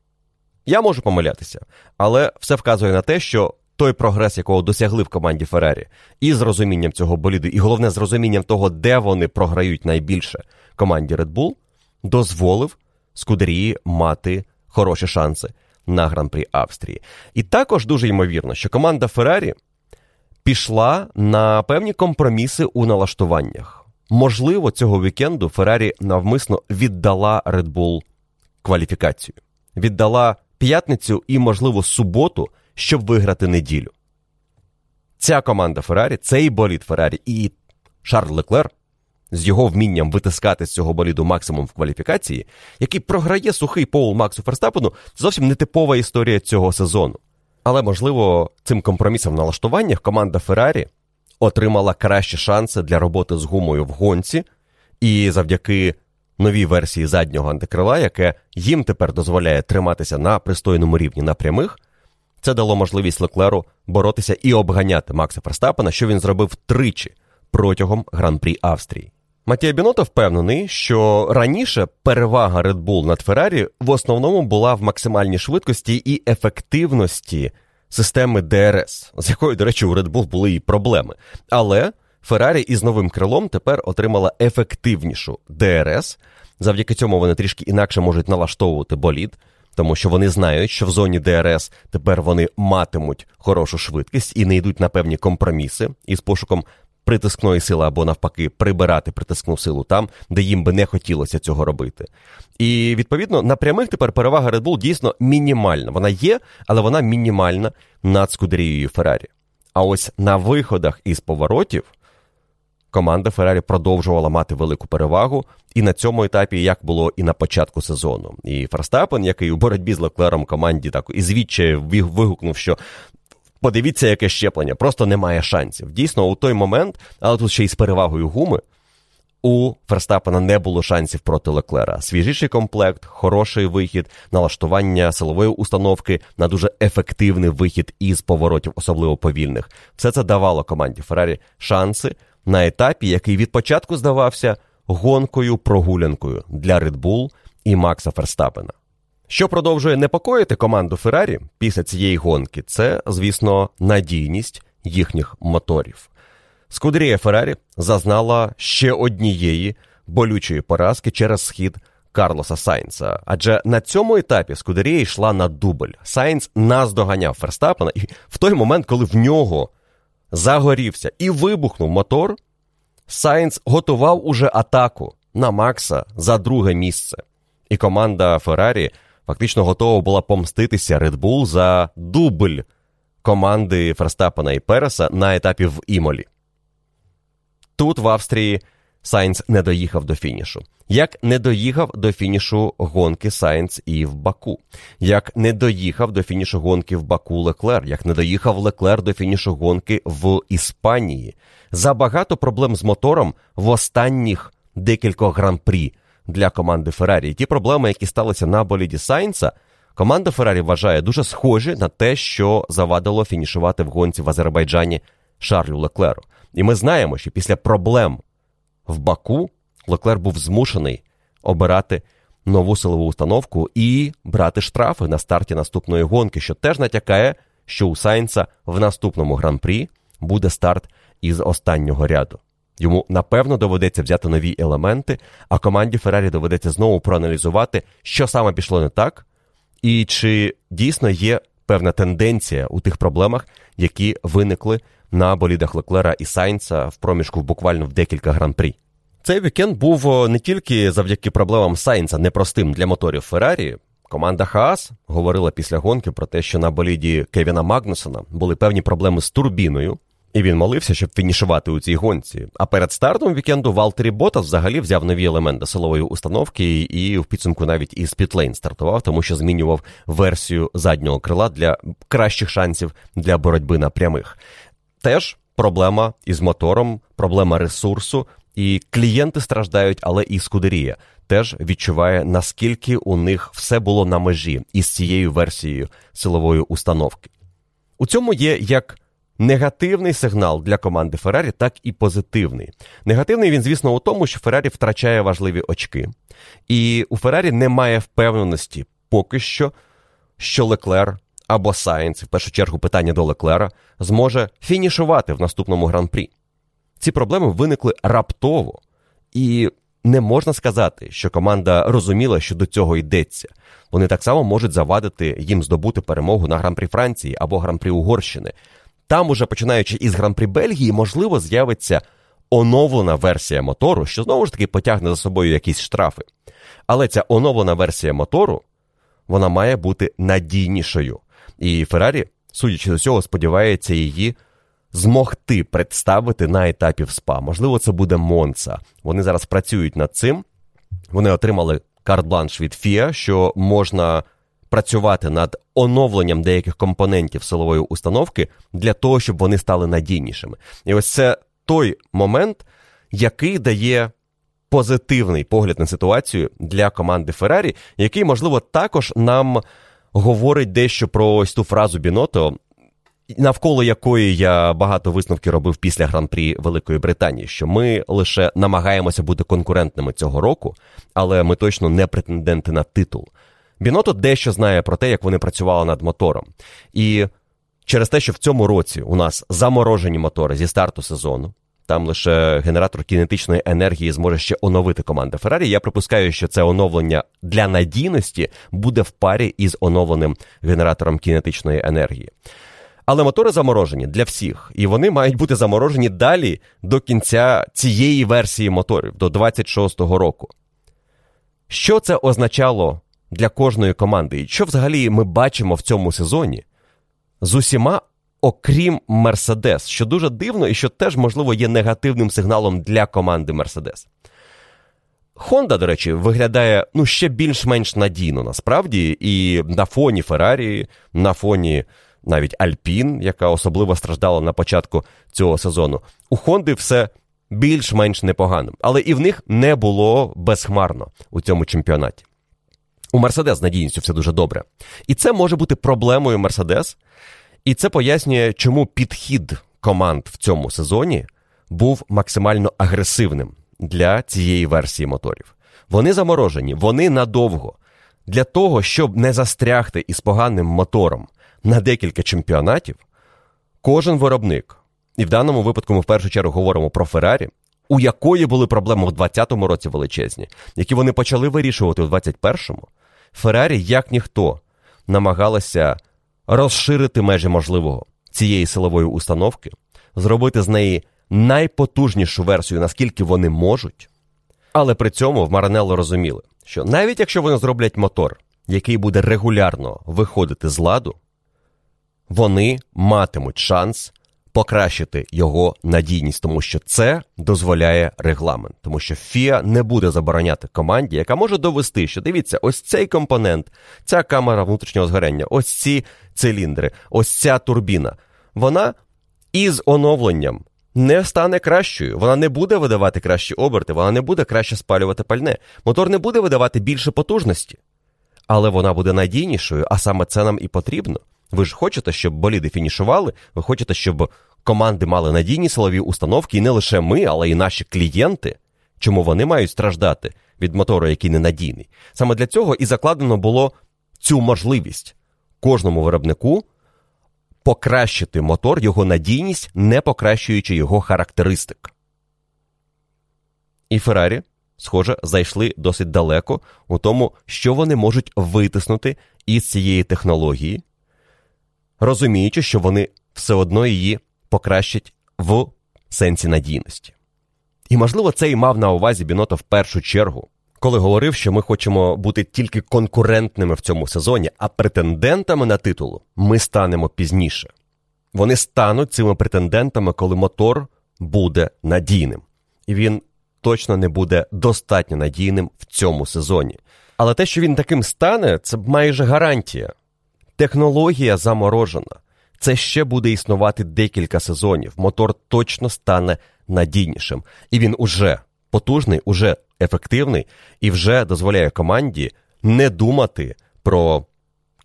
Я можу помилятися, але все вказує на те, що той прогрес, якого досягли в команді Феррарі, і з розумінням цього боліду, і головне з розумінням того, де вони програють найбільше команді Red Bull, дозволив Скудерії мати хороші шанси на гран-прі Австрії. І також дуже ймовірно, що команда Феррарі пішла на певні компроміси у налаштуваннях. Можливо, цього вікенду Феррарі навмисно віддала Red Bull кваліфікацію, віддала п'ятницю і, можливо, суботу, щоб виграти неділю. Ця команда Феррарі, цей болід Феррарі і Шарль Леклер з його вмінням витискати з цього боліду максимум в кваліфікації, який програє сухий Поул Максу Ферстапену, зовсім не типова історія цього сезону. Але, можливо, цим компромісом в налаштуваннях команда Феррарі отримала кращі шанси для роботи з гумою в гонці, і завдяки новій версії заднього антикрила, яке їм тепер дозволяє триматися на пристойному рівні на прямих, це дало можливість Леклеру боротися і обганяти Макса Ферстапена, що він зробив тричі протягом гран-прі Австрії. Матія Бінота впевнений, що раніше перевага Red Bull над Феррарі в основному була в максимальній швидкості і ефективності системи ДРС, з якою, до речі, у Red Bull були і проблеми. Але Феррарі із новим крилом тепер отримала ефективнішу ДРС. Завдяки цьому вони трішки інакше можуть налаштовувати болід, тому що вони знають, що в зоні ДРС тепер вони матимуть хорошу швидкість і не йдуть на певні компроміси із пошуком притискної сили або навпаки прибирати притискну силу там, де їм би не хотілося цього робити. І відповідно на прямих тепер перевага Red Bull дійсно мінімальна. Вона є, але вона мінімальна над Скудерією Феррарі. А ось на виходах із поворотів команда Феррарі продовжувала мати велику перевагу, і на цьому етапі, як було і на початку сезону. І Ферстапен, який у боротьбі з Леклером команді так і звідчає вигукнув, що. Подивіться, яке щеплення, просто немає шансів. Дійсно, у той момент, але тут ще й з перевагою гуми, у Ферстапена не було шансів проти Леклера. Свіжіший комплект, хороший вихід, налаштування силової установки на дуже ефективний вихід із поворотів, особливо повільних. Все це давало команді Феррарі шанси на етапі, який від початку здавався гонкою-прогулянкою для Red Bull і Макса Ферстапена. Що продовжує непокоїти команду Феррарі після цієї гонки, це, звісно, надійність їхніх моторів. Скудерія Феррарі зазнала ще однієї болючої поразки через схід Карлоса Сайнца. Адже на цьому етапі Скудерія йшла на дубль. Сайнц наздоганяв Ферстапена, і в той момент, коли в нього загорівся і вибухнув мотор, Сайнц готував уже атаку на Макса за друге місце. І команда Феррарі фактично готова була помститися Red Bull за дубль команди Ферстапена і Переса на етапі в Імолі. Тут в Австрії Сайнц не доїхав до фінішу. Як не доїхав до фінішу гонки Сайнц і в Баку, як не доїхав до фінішу гонки в Баку Леклер, як не доїхав Леклер до фінішу гонки в Іспанії. Забагато проблем з мотором в останніх декількох гран-прі для команди Феррарі. І ті проблеми, які сталися на боліді Сайнца, команда Феррарі вважає дуже схожі на те, що завадило фінішувати в гонці в Азербайджані Шарлю Леклеру. І ми знаємо, що після проблем в Баку Леклер був змушений обирати нову силову установку і брати штрафи на старті наступної гонки, що теж натякає, що у Сайнца в наступному гран-прі буде старт із останнього ряду. Йому напевно доведеться взяти нові елементи, а команді Феррарі доведеться знову проаналізувати, що саме пішло не так, і чи дійсно є певна тенденція у тих проблемах, які виникли на болідах Леклера і Сайнца в проміжку буквально в декілька гран-прі. Цей вікенд був не тільки завдяки проблемам Сайнца непростим для моторів Феррарі. Команда Хаас говорила після гонки про те, що на боліді Кевіна Магнусона були певні проблеми з турбіною, і він молився, щоб фінішувати у цій гонці. А перед стартом вікенду Валтері Ботас взагалі взяв нові елементи силової установки і в підсумку навіть із Пітлейн стартував, тому що змінював версію заднього крила для кращих шансів для боротьби на прямих. Теж проблема із мотором, проблема ресурсу, і клієнти страждають, але і Скудерія теж відчуває, наскільки у них все було на межі із цією версією силової установки. У цьому є як негативний сигнал для команди Феррарі, так і позитивний. Негативний він, звісно, у тому, що Феррарі втрачає важливі очки, і у Феррарі немає впевненості поки що, що Леклер або Сайнц, в першу чергу питання до Леклера, зможе фінішувати в наступному гран-прі. Ці проблеми виникли раптово, і не можна сказати, що команда розуміла, що до цього йдеться. Вони так само можуть завадити їм здобути перемогу на гран-прі Франції або гран-прі Угорщини. Там, уже починаючи із гран-прі Бельгії, можливо, з'явиться оновлена версія мотору, що знову ж таки потягне за собою якісь штрафи. Але ця оновлена версія мотору вона має бути надійнішою. І Феррарі, судячи до цього, сподівається її змогти представити на етапі в СПА. Можливо, це буде Монца. Вони зараз працюють над цим. Вони отримали карт-бланш від FIA, що можна працювати над оновленням деяких компонентів силової установки для того, щоб вони стали надійнішими. І ось це той момент, який дає позитивний погляд на ситуацію для команди Феррарі, який, можливо, також нам говорить дещо про ось ту фразу Біното, навколо якої я багато висновків робив після гран-прі Великої Британії, що ми лише намагаємося бути конкурентними цього року, але ми точно не претенденти на титул. Біното дещо знає про те, як вони працювали над мотором. І через те, що в цьому році у нас заморожені мотори зі старту сезону, там лише генератор кінетичної енергії зможе ще оновити команда Феррарі. Я припускаю, що це оновлення для надійності буде в парі із оновленим генератором кінетичної енергії. Але мотори заморожені для всіх, і вони мають бути заморожені далі до кінця цієї версії моторів, до 26-го року. Що це означало для кожної команди? І що взагалі ми бачимо в цьому сезоні з усіма, окрім Мерседес, що дуже дивно і що теж, можливо, є негативним сигналом для команди Мерседес. Honda, до речі, виглядає ну, ще більш-менш надійно насправді, і на фоні Феррарі, на фоні навіть Альпін, яка особливо страждала на початку цього сезону. У Хонди все більш-менш непогано, але і в них не було безхмарно у цьому чемпіонаті. У Мерседес надійністю все дуже добре. І це може бути проблемою Мерседес, і це пояснює, чому підхід команд в цьому сезоні був максимально агресивним для цієї версії моторів. Вони заморожені, вони надовго. Для того, щоб не застрягти із поганим мотором на декілька чемпіонатів, кожен виробник, і в даному випадку ми в першу чергу говоримо про Феррарі, у якої були проблеми в 2020 році величезні, які вони почали вирішувати у 2021-му, Феррарі, як ніхто, намагалася розширити межі можливого цієї силової установки, зробити з неї найпотужнішу версію, наскільки вони можуть. Але при цьому в Маранелло розуміли, що навіть якщо вони зроблять мотор, який буде регулярно виходити з ладу, вони матимуть шанс покращити його надійність, тому що це дозволяє регламент, тому що ФІА не буде забороняти команді, яка може довести, що дивіться, ось цей компонент, ця камера внутрішнього згорення, ось ці циліндри, ось ця турбіна. Вона із оновленням. Не стане кращою, вона не буде видавати кращі оберти, вона не буде краще спалювати пальне. Мотор не буде видавати більше потужності, але вона буде надійнішою, а саме це нам і потрібно. Ви ж хочете, щоб боліди фінішували, ви хочете, щоб команди мали надійні силові установки, і не лише ми, але й наші клієнти. Чому вони мають страждати від мотору, який ненадійний? Саме для цього і закладено було цю можливість кожному виробнику покращити мотор, його надійність, не покращуючи його характеристик. І Феррарі, схоже, зайшли досить далеко у тому, що вони можуть витиснути із цієї технології, розуміючи, що вони все одно її покращать в сенсі надійності. І, можливо, це і мав на увазі Бінота в першу чергу, коли говорив, що ми хочемо бути тільки конкурентними в цьому сезоні, а претендентами на титулу ми станемо пізніше. Вони стануть цими претендентами, коли мотор буде надійним. І він точно не буде достатньо надійним в цьому сезоні. Але те, що він таким стане, це майже гарантія. Технологія заморожена. Це ще буде існувати декілька сезонів. Мотор точно стане надійнішим. І він уже потужний, уже ефективний і вже дозволяє команді не думати про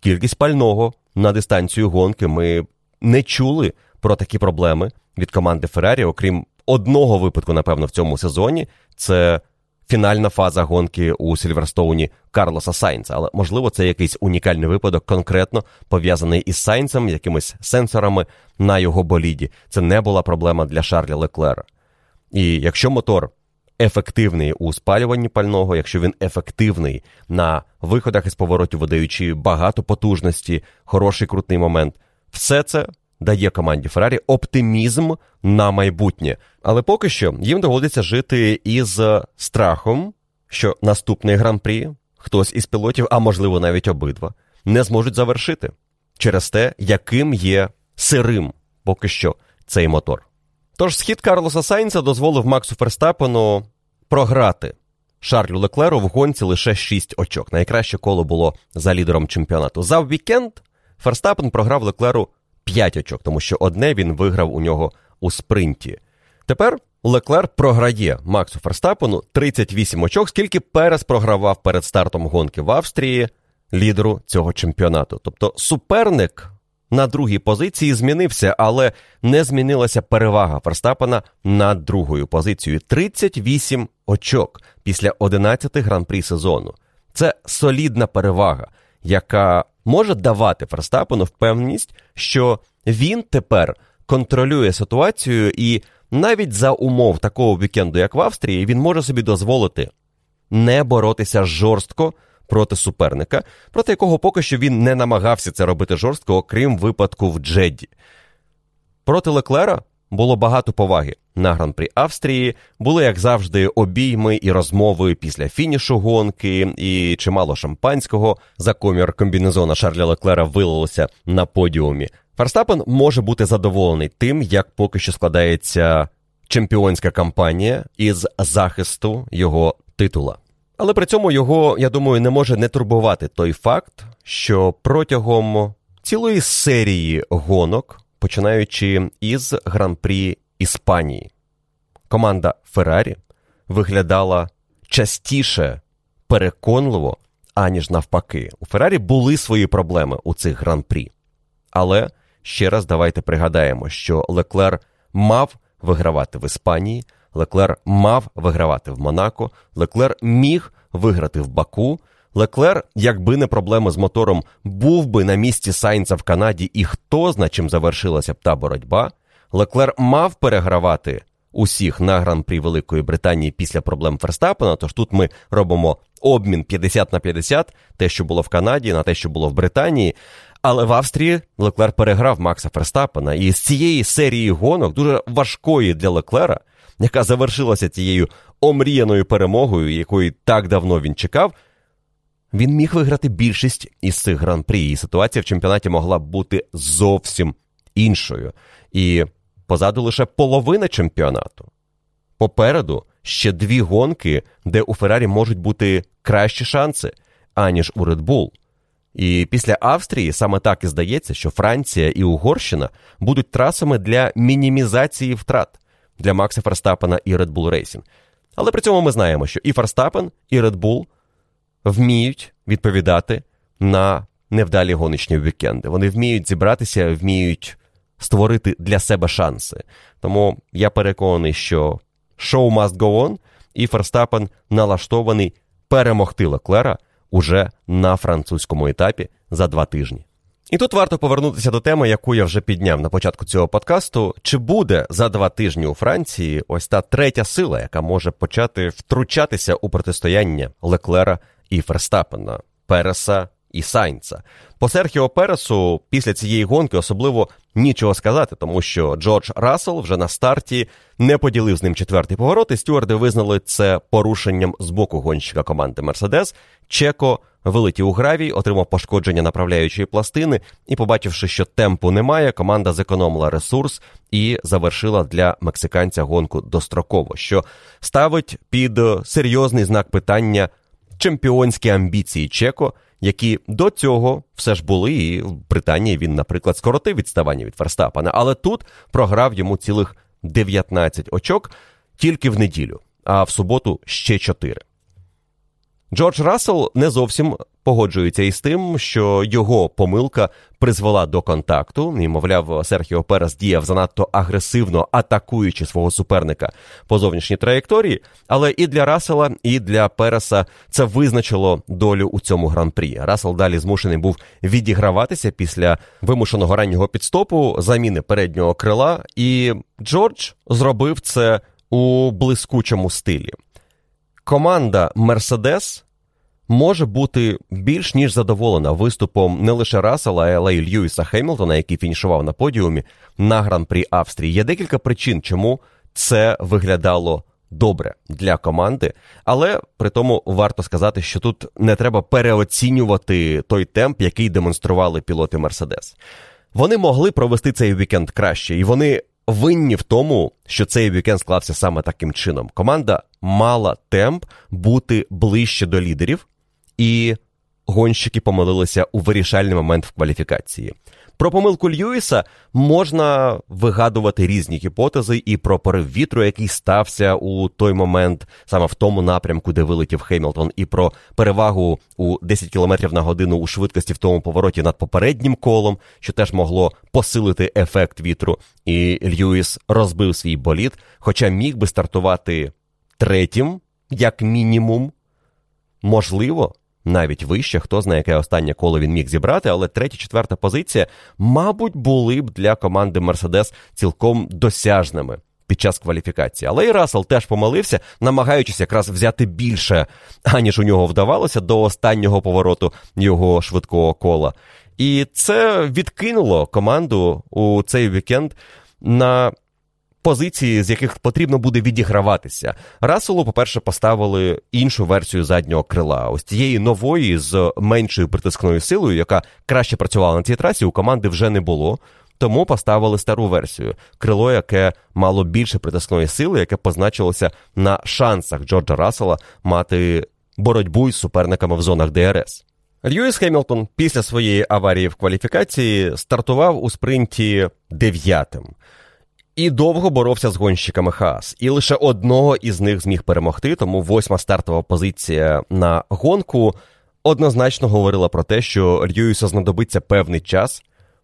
кількість пального на дистанцію гонки. Ми не чули про такі проблеми від команди Феррарі, окрім одного випадку, напевно, в цьому сезоні. Це фінальна фаза гонки у Сільверстоуні Карлоса Сайнца. Але можливо, це якийсь унікальний випадок, конкретно пов'язаний із Сайнцем, якимись сенсорами на його боліді. Це не була проблема для Шарля Леклера. І якщо мотор ефективний у спалюванні пального, якщо він ефективний на виходах із поворотів, видаючи багато потужності, хороший крутний момент, все це дає команді Феррарі оптимізм на майбутнє. Але поки що їм доводиться жити із страхом, що наступний гран-прі хтось із пілотів, а можливо навіть обидва, не зможуть завершити через те, яким є сирим поки що цей мотор. Тож схід Карлоса Сайнца дозволив Максу Ферстапену програти Шарлю Леклеру в гонці лише 6 очок. Найкраще коло було за лідером чемпіонату. За вікенд Ферстапен програв Леклеру 5 очок, тому що одне він виграв у нього у спринті. Тепер Леклер програє Максу Ферстапену 38 очок, скільки Перес програвав перед стартом гонки в Австрії лідеру цього чемпіонату. Тобто суперник на другій позиції змінився, але не змінилася перевага Ферстапена над другою позицією. 38 очок після 11 гран-прі сезону. Це солідна перевага, яка може давати Ферстапену впевненість, що він тепер контролює ситуацію, і навіть за умов такого вікенду, як в Австрії, він може собі дозволити не боротися жорстко проти суперника, проти якого поки що він не намагався це робити жорстко, окрім випадку в Джедді. Проти Леклера було багато поваги на гран-прі Австрії. Були, як завжди, обійми і розмови після фінішу гонки, і чимало шампанського за комір комбінезона Шарля Леклера вилилося на подіумі. Ферстапен може бути задоволений тим, як поки що складається чемпіонська кампанія із захисту його титула. Але при цьому його, я думаю, не може не турбувати той факт, що протягом цілої серії гонок, починаючи із гран-прі Іспанії, команда Феррарі виглядала частіше переконливо, аніж навпаки. У Феррарі були свої проблеми у цих гран-прі. Але ще раз давайте пригадаємо, що Леклер мав вигравати в Іспанії, Леклер мав вигравати в Монако, Леклер міг виграти в Баку. Леклер, якби не проблеми з мотором, був би на місці Сайнца в Канаді, і хто зна чим завершилася б та боротьба. Леклер мав перегравати усіх на гран-прі Великої Британії після проблем Ферстапена. Тож тут ми робимо обмін 50 на 50, те, що було в Канаді, на те, що було в Британії. Але в Австрії Леклер переграв Макса Ферстапена. І з цієї серії гонок, дуже важкої для Леклера, яка завершилася тією омріяною перемогою, якої так давно він чекав, він міг виграти більшість із цих гран-прі. І ситуація в чемпіонаті могла б бути зовсім іншою. І позаду лише половина чемпіонату. Попереду ще дві гонки, де у Феррарі можуть бути кращі шанси, аніж у Red Bull. І після Австрії саме так і здається, що Франція і Угорщина будуть трасами для мінімізації втрат для Макса Ферстапена і Red Bull Racing. Але при цьому ми знаємо, що і Ферстапен, і Red Bull вміють відповідати на невдалі гоночні вікенди. Вони вміють зібратися, вміють створити для себе шанси. Тому я переконаний, що шоу must go on, і Ферстапен налаштований перемогти Леклера уже на французькому етапі за два тижні. І тут варто повернутися до теми, яку я вже підняв на початку цього подкасту. Чи буде за два тижні у Франції ось та третя сила, яка може почати втручатися у протистояння Леклера і Ферстапена, Переса і Сайнца? По Серхіо Пересу після цієї гонки особливо нічого сказати, тому що Джордж Рассел вже на старті не поділив з ним четвертий поворот, і стюарди визнали це порушенням з боку гонщика команди Мерседес. Чеко вилетів у гравій, отримав пошкодження направляючої пластини, і, побачивши, що темпу немає, команда зекономила ресурс і завершила для мексиканця гонку достроково, що ставить під серйозний знак питання чемпіонські амбіції Чеко, які до цього все ж були, і в Британії він, наприклад, скоротив відставання від Ферстапана, але тут програв йому цілих 19 очок тільки в неділю, а в суботу ще 4. Джордж Рассел не зовсім погоджується із тим, що його помилка призвела до контакту, і, мовляв, Серхіо Перес діяв занадто агресивно атакуючи свого суперника по зовнішній траєкторії. Але і для Рассела, і для Переса це визначило долю у цьому гран-прі. Рассел далі змушений був відіграватися після вимушеного раннього підстопу, заміни переднього крила, і Джордж зробив це у блискучому стилі. Команда Мерседес може бути більш ніж задоволена виступом не лише Рассела, але й Льюіса Хемілтона, який фінішував на подіумі на гран-прі Австрії. Є декілька причин, чому це виглядало добре для команди, але при тому варто сказати, що тут не треба переоцінювати той темп, який демонстрували пілоти Мерседес. Вони могли провести цей вікенд краще, і вони винні в тому, що цей вікенд склався саме таким чином. Команда мала темп бути ближче до лідерів, і гонщики помилилися у вирішальний момент в кваліфікації. Про помилку Льюіса можна вигадувати різні гіпотези і про порив вітру, який стався у той момент, саме в тому напрямку, де вилетів Хеймлтон, і про перевагу у 10 км на годину у швидкості в тому повороті над попереднім колом, що теж могло посилити ефект вітру. І Льюіс розбив свій боліт, хоча міг би стартувати третім, як мінімум, можливо навіть вище, хто знає, яке останнє коло він міг зібрати, але третя, четверта позиція, мабуть, були б для команди Мерседес цілком досяжними під час кваліфікації. Але і Рассел теж помилився, намагаючись якраз взяти більше, аніж у нього вдавалося до останнього повороту його швидкого кола. І це відкинуло команду у цей вікенд на позиції, з яких потрібно буде відіграватися. Расселу, по-перше, поставили іншу версію заднього крила. Ось цієї нової з меншою притискною силою, яка краще працювала на цій трасі, у команди вже не було. Тому поставили стару версію крило, яке мало більше притискної сили, яке позначилося на шансах Джорджа Рассела мати боротьбу із суперниками в зонах ДРС. Льюіс Хемілтон після своєї аварії в кваліфікації стартував у спринті дев'ятим і довго боровся з гонщиками Хаас. І лише одного із них зміг перемогти, тому восьма стартова позиція на гонку однозначно говорила про те, що Льюісу знадобиться певний час,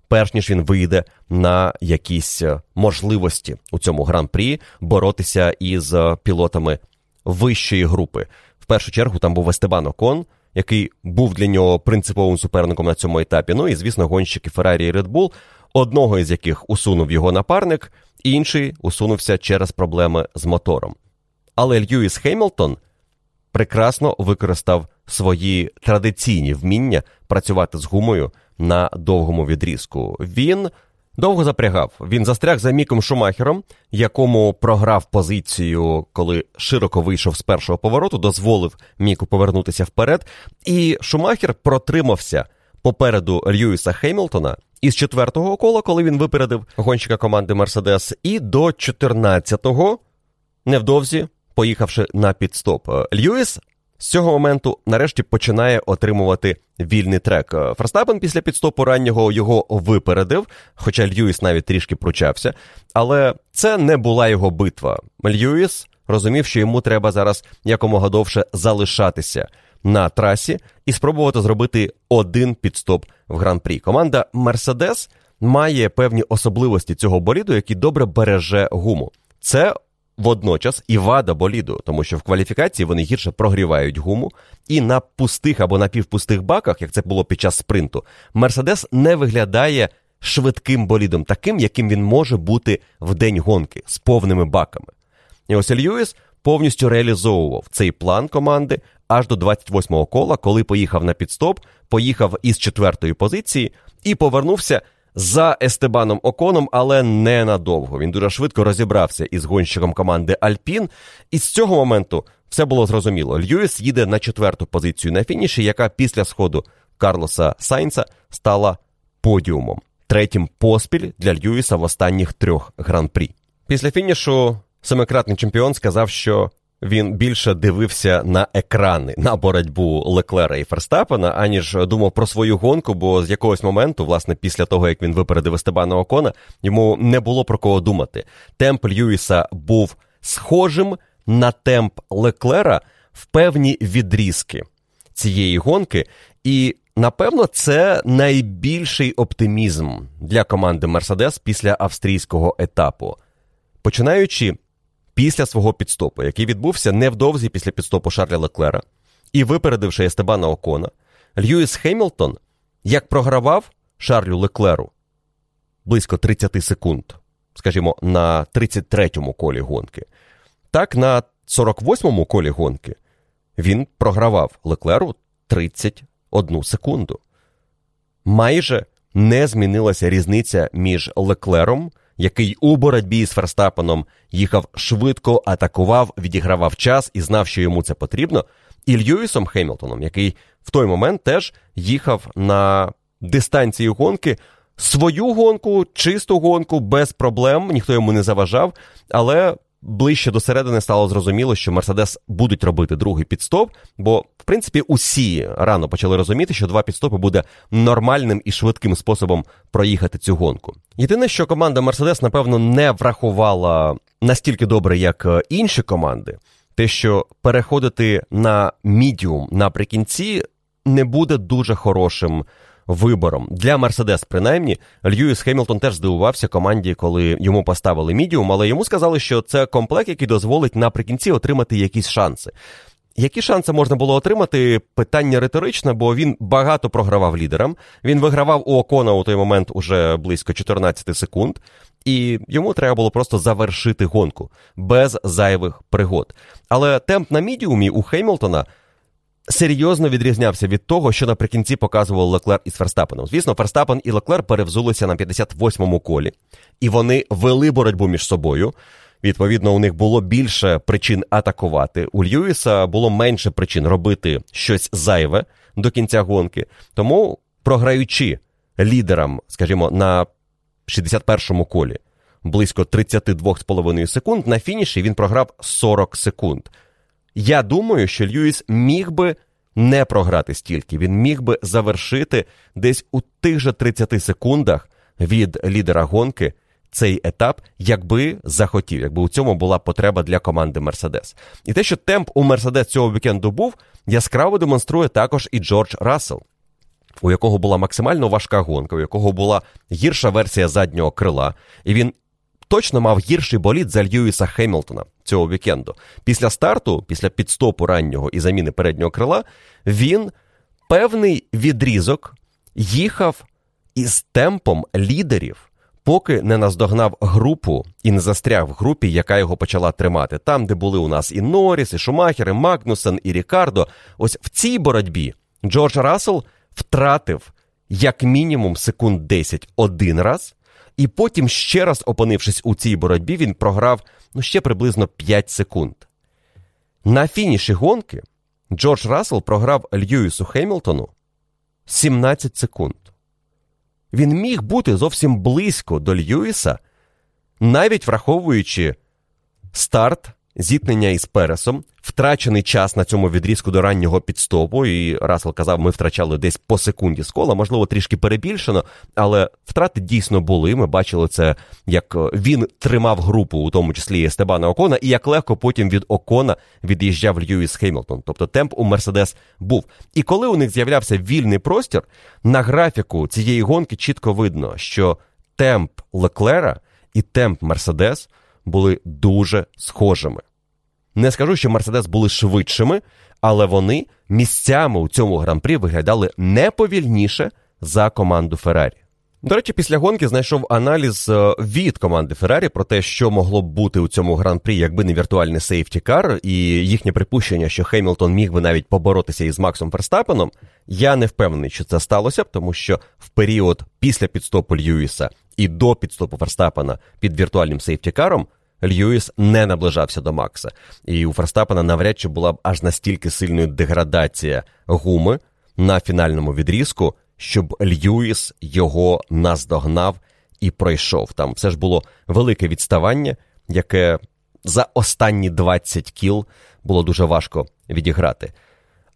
перш ніж він вийде на якісь можливості у цьому гран-прі боротися із пілотами вищої групи. В першу чергу там був Естебан Окон, який був для нього принциповим суперником на цьому етапі. Ну і, звісно, гонщики Феррарі і Bull, одного із яких усунув його напарник, інший усунувся через проблеми з мотором. Але Льюіс Хеймлтон прекрасно використав свої традиційні вміння працювати з гумою на довгому відрізку. Він довго запрягав. Він застряг за Міком Шумахером, якому програв позицію, коли широко вийшов з першого повороту, дозволив Міку повернутися вперед. І Шумахер протримався попереду Льюіса Хеймлтона із четвертого кола, коли він випередив гонщика команди Мерседес, і до 14-го, невдовзі поїхавши на піт-стоп. Льюіс з цього моменту нарешті починає отримувати вільний трек. Ферстапен після піт-стопу раннього його випередив, хоча Льюіс навіть трішки пручався. Але це не була його битва. Льюіс розумів, що йому треба зараз якомога довше залишатися на трасі і спробувати зробити один підстоп в гран-прі. Команда Мерседес має певні особливості цього боліду, який добре береже гуму. Це водночас і вада боліду, тому що в кваліфікації вони гірше прогрівають гуму, і на пустих або напівпустих баках, як це було під час спринту, Мерседес не виглядає швидким болідом, таким, яким він може бути в день гонки з повними баками. І ось Льюіс повністю реалізовував цей план команди аж до 28-го кола, коли поїхав на підстоп, поїхав із четвертої позиції і повернувся за Естебаном Оконом, але ненадовго. Він дуже швидко розібрався із гонщиком команди Альпін, і з цього моменту все було зрозуміло. Льюіс їде на четверту позицію на фініші, яка після сходу Карлоса Сайнца стала подіумом. Третім поспіль для Льюіса в останніх трьох гран-прі. Після фінішу семикратний чемпіон сказав, що він більше дивився на екрани на боротьбу Леклера і Ферстапена, аніж думав про свою гонку, бо з якогось моменту, власне, після того як він випередив Естебана Окона, йому не було про кого думати. Темп Льюіса був схожим на темп Леклера в певні відрізки цієї гонки, і напевно це найбільший оптимізм для команди Мерседес після австрійського етапу. Починаючи після свого підстопу, який відбувся невдовзі після підстопу Шарля Леклера, і випередивши Естебана Окона, Льюіс Хемілтон як програвав Шарлю Леклеру близько 30 секунд, скажімо, на 33-му колі гонки, так на 48-му колі гонки він програвав Леклеру 31 секунду. Майже не змінилася різниця між Леклером який у боротьбі з Ферстапеном їхав швидко, атакував, відігравав час і знав, що йому це потрібно, і Льюісом Хемілтоном, який в той момент теж їхав на дистанції гонки. Свою гонку, чисту гонку, без проблем, ніхто йому не заважав, але ближче до середини стало зрозуміло, що Мерседес будуть робити другий підстоп, бо, в принципі, усі рано почали розуміти, що два підстопи буде нормальним і швидким способом проїхати цю гонку. Єдине, що команда Мерседес, напевно, не врахувала настільки добре, як е, інші команди, те, що переходити на мідіум наприкінці не буде дуже хорошим вибором. Для Мерседес, принаймні, Льюіс Хемілтон теж здивувався команді, коли йому поставили мідіум, але йому сказали, що це комплект, який дозволить наприкінці отримати якісь шанси. Які шанси можна було отримати? Питання риторичне, бо він багато програвав лідерам. Він вигравав у Окона у той момент уже близько 14 секунд. і йому треба було просто завершити гонку без зайвих пригод. Але темп на мідіумі у Хеймлтона серйозно відрізнявся від того, що наприкінці показував Леклер із Ферстапеном. Звісно, Ферстапен і Леклер перевзулися на 58-му колі, і вони вели боротьбу між собою. Відповідно, у них було більше причин атакувати. У Льюіса було менше причин робити щось зайве до кінця гонки. Тому, програючи лідерам, скажімо, на 61-му колі близько 32,5 секунд, на фініші він програв 40 секунд. Я думаю, що Льюіс міг би не програти стільки. Він міг би завершити десь у тих же 30 секундах від лідера гонки цей етап, якби захотів, якби у цьому була потреба для команди Мерседес. І те, що темп у Мерседес цього вікенду був, яскраво демонструє також і Джордж Рассел, у якого була максимально важка гонка, у якого була гірша версія заднього крила, і він точно мав гірший болід за Льюіса Хемілтона цього вікенду. Після старту, після підстопу раннього і заміни переднього крила, він певний відрізок їхав із темпом лідерів. Поки не наздогнав групу і не застряг в групі, яка його почала тримати. Там, де були у нас і Норріс, і Шумахер, і Магнусен, і Рікардо. Ось в цій боротьбі Джордж Рассел втратив як мінімум секунд 10 один раз, і потім, ще раз опинившись у цій боротьбі, він програв ну, ще приблизно 5 секунд. На фініші гонки Джордж Рассел програв Льюісу Хемілтону 17 секунд. Він міг бути зовсім близько до Льюіса, навіть враховуючи старт зіткнення із Пересом, втрачений час на цьому відрізку до раннього підстопу, і Рассел казав, ми втрачали десь по секунді з кола, можливо, трішки перебільшено, але втрати дійсно були. Ми бачили це, як він тримав групу, у тому числі Естебана Окона, і як легко потім від Окона від'їжджав Льюіс Хеймлтон. Тобто темп у Мерседес був. І коли у них з'являвся вільний простір, на графіку цієї гонки чітко видно, що темп Леклера і темп Мерседес були дуже схожими. Не скажу, що Мерседес були швидшими, але вони місцями у цьому гран-прі виглядали не повільніше за команду Феррарі. До речі, після гонки знайшов аналіз е, від команди Феррарі про те, що могло б бути у цьому гран-прі, якби не віртуальний safety car, і їхнє припущення, що Хеймлтон міг би навіть поборотися із Максом Ферстапеном. Я не впевнений, що це сталося, тому що в період після підстопу Льюіса і до підстопу Ферстапена під віртуальним сейфті-каром Льюіс не наближався до Макса. І у Ферстапена навряд чи була б аж настільки сильною деградація гуми на фінальному відрізку, щоб Льюіс його наздогнав і пройшов. Там все ж було велике відставання, яке за останні 20 кіл було дуже важко відіграти.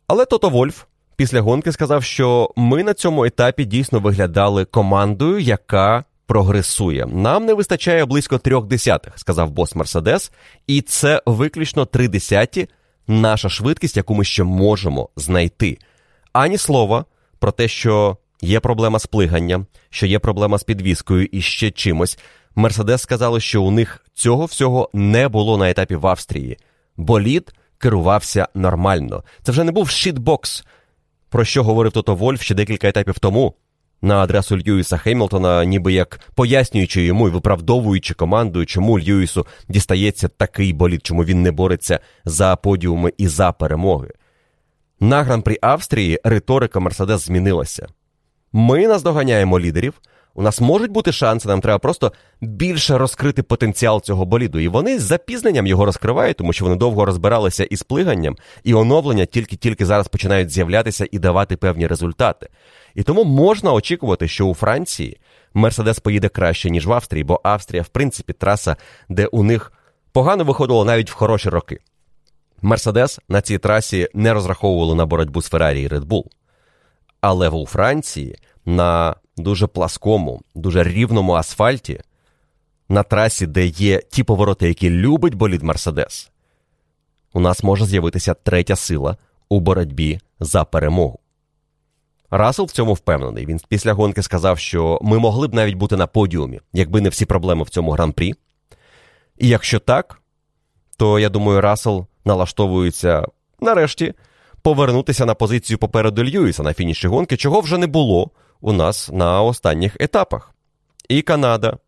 Але Тото Вольф після гонки сказав, що ми на цьому етапі дійсно виглядали командою, яка прогресує. Нам не вистачає близько трьох десятих, сказав бос Мерседес, і це виключно три десяті наша швидкість, яку ми ще можемо знайти. Ані слова про те, що є проблема з плиганням, що є проблема з підвіскою і ще чимось. Мерседес сказали, що у них цього всього не було на етапі в Австрії. Болід керувався нормально. Це вже не був щитбокс, про що говорив Тото Вольф ще декілька етапів тому на адресу Льюіса Хеммельтона, ніби як пояснюючи йому і виправдовуючи командою, чому Льюісу дістається такий болід, чому він не бореться за подіуми і за перемоги. На гран-при Австрії риторика Мерседес змінилася. Ми наздоганяємо лідерів. У нас можуть бути шанси, нам треба просто більше розкрити потенціал цього боліду. І вони з запізненням його розкривають, тому що вони довго розбиралися із плиганням, і оновлення тільки-тільки зараз починають з'являтися і давати певні результати. І тому можна очікувати, що у Франції Мерседес поїде краще, ніж в Австрії, бо Австрія, в принципі, траса, де у них погано виходило навіть в хороші роки. Мерседес на цій трасі не розраховували на боротьбу з Феррарі і Bull. Але у Франції на дуже пласкому, дуже рівному асфальті, на трасі, де є ті повороти, які любить болід Мерседес, у нас може з'явитися третя сила у боротьбі за перемогу. Рассел в цьому впевнений. Він після гонки сказав, що ми могли б навіть бути на подіумі, якби не всі проблеми в цьому гран-прі. І якщо так, то я думаю, Рассел налаштовується нарешті повернутися на позицію попереду Льюіса на фініші гонки, чого вже не було у нас на останніх етапах. І Канада,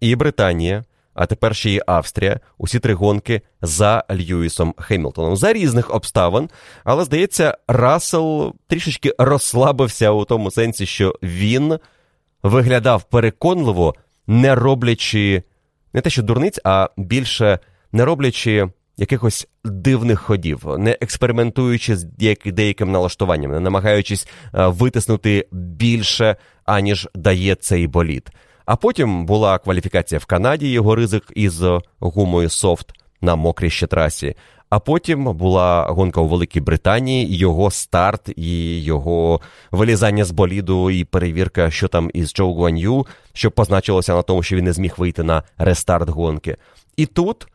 і Британія, а тепер ще й Австрія, усі три гонки за Льюісом Хемілтоном за різних обставин. Але здається, Рассел трішечки розслабився у тому сенсі, що він виглядав переконливо, не роблячи не те, що дурниць, а більше не роблячи якихось дивних ходів, не експериментуючи з деяким налаштуванням, не намагаючись е, витиснути більше, аніж дає цей боліт. А потім була кваліфікація в Канаді, його ризик із гумою софт на мокрій ще трасі. А потім була гонка у Великій Британії, його старт і його вилізання з боліду, і перевірка, що там із Джоу Гуан'ю, що позначилося на тому, що він не зміг вийти на рестарт гонки. І тут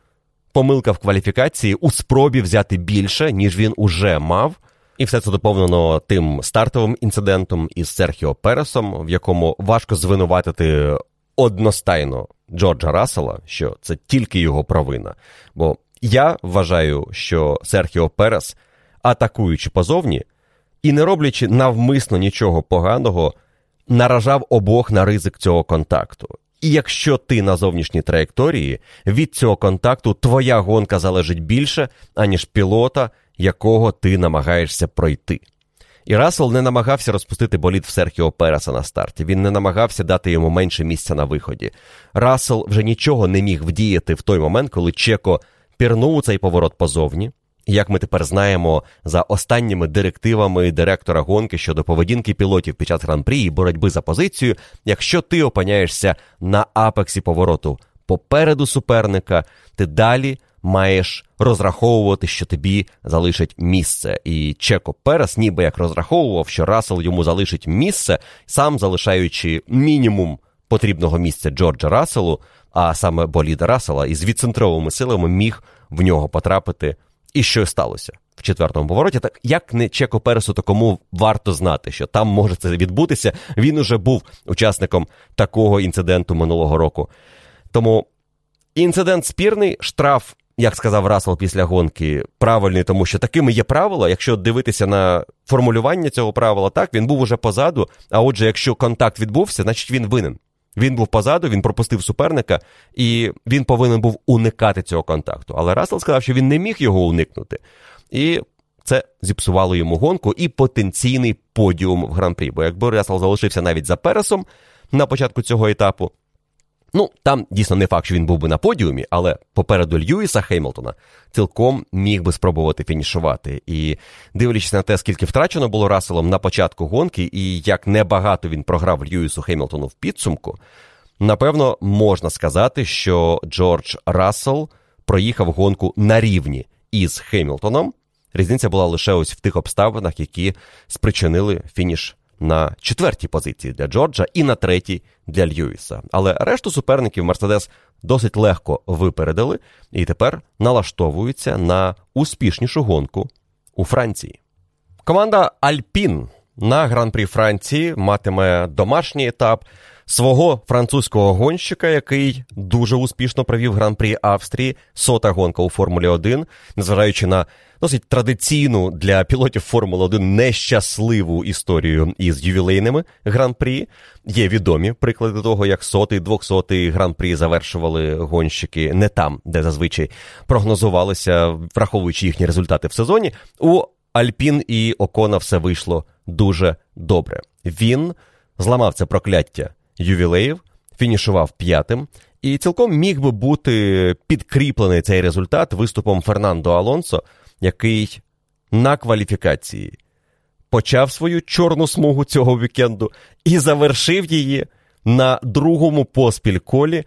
помилка в кваліфікації у спробі взяти більше, ніж він уже мав. І все це доповнено тим стартовим інцидентом із Серхіо Пересом, в якому важко звинуватити одностайно Джорджа Рассела, що це тільки його провина. Бо я вважаю, що Серхіо Перес, атакуючи позовні і не роблячи навмисно нічого поганого, наражав обох на ризик цього контакту. І якщо ти на зовнішній траєкторії, від цього контакту твоя гонка залежить більше, аніж пілота, якого ти намагаєшся пройти. І Рассел не намагався розпустити боліт в Серхіо Переса на старті. Він не намагався дати йому менше місця на виході. Рассел вже нічого не міг вдіяти в той момент, коли Чеко пірнув у цей поворот позовні. Як ми тепер знаємо, за останніми директивами директора гонки щодо поведінки пілотів під час гран-прі і боротьби за позицію, якщо ти опиняєшся на апексі повороту попереду суперника, ти далі маєш розраховувати, що тобі залишить місце. І Чеко Перес ніби як розраховував, що Рассел йому залишить місце, сам залишаючи мінімум потрібного місця Джорджа Расселу, а саме боліда Рассела, із відцентровими силами міг в нього потрапити. І що сталося в четвертому повороті? Так як не Чеко Пересу, то кому варто знати, що там може це відбутися. Він уже був учасником такого інциденту минулого року. Тому інцидент спірний, штраф, як сказав Рассел після гонки, правильний, тому що такими є правила. Якщо дивитися на формулювання цього правила, так він був уже позаду. А отже, якщо контакт відбувся, значить він винен. Він був позаду, він пропустив суперника, і він повинен був уникати цього контакту. Але Рассел сказав, що він не міг його уникнути. І це зіпсувало йому гонку і потенційний подіум в гран-прі. Бо якби Рассел залишився навіть за Пересом на початку цього етапу, Ну, там дійсно не факт, що він був би на подіумі, але попереду Льюіса Хеймлтона цілком міг би спробувати фінішувати. І дивлячись на те, скільки втрачено було Расселом на початку гонки, і як небагато він програв Льюісу Хеймлтону в підсумку, напевно, можна сказати, що Джордж Рассел проїхав гонку на рівні із Хеймлтоном. Різниця була лише ось в тих обставинах, які спричинили фініш на четвертій позиції для Джорджа і на третій для Льюіса. Але решту суперників Мерседес досить легко випередили і тепер налаштовуються на успішнішу гонку у Франції. Команда Альпін на гран-прі Франції матиме домашній етап свого французького гонщика, який дуже успішно провів гран-прі Австрії, сота гонка у Формулі 1, незважаючи на досить традиційну для пілотів Формули 1 нещасливу історію із ювілейними гран-прі. Є відомі приклади того, як сотий, двохсотий гран-прі завершували гонщики не там, де зазвичай прогнозувалися, враховуючи їхні результати в сезоні. У Альпін і Окона все вийшло дуже добре. Він зламав це прокляття ювілеїв, фінішував п'ятим. І цілком міг би бути підкріплений цей результат виступом Фернандо Алонсо, який на кваліфікації почав свою чорну смугу цього вікенду і завершив її на другому поспіль колі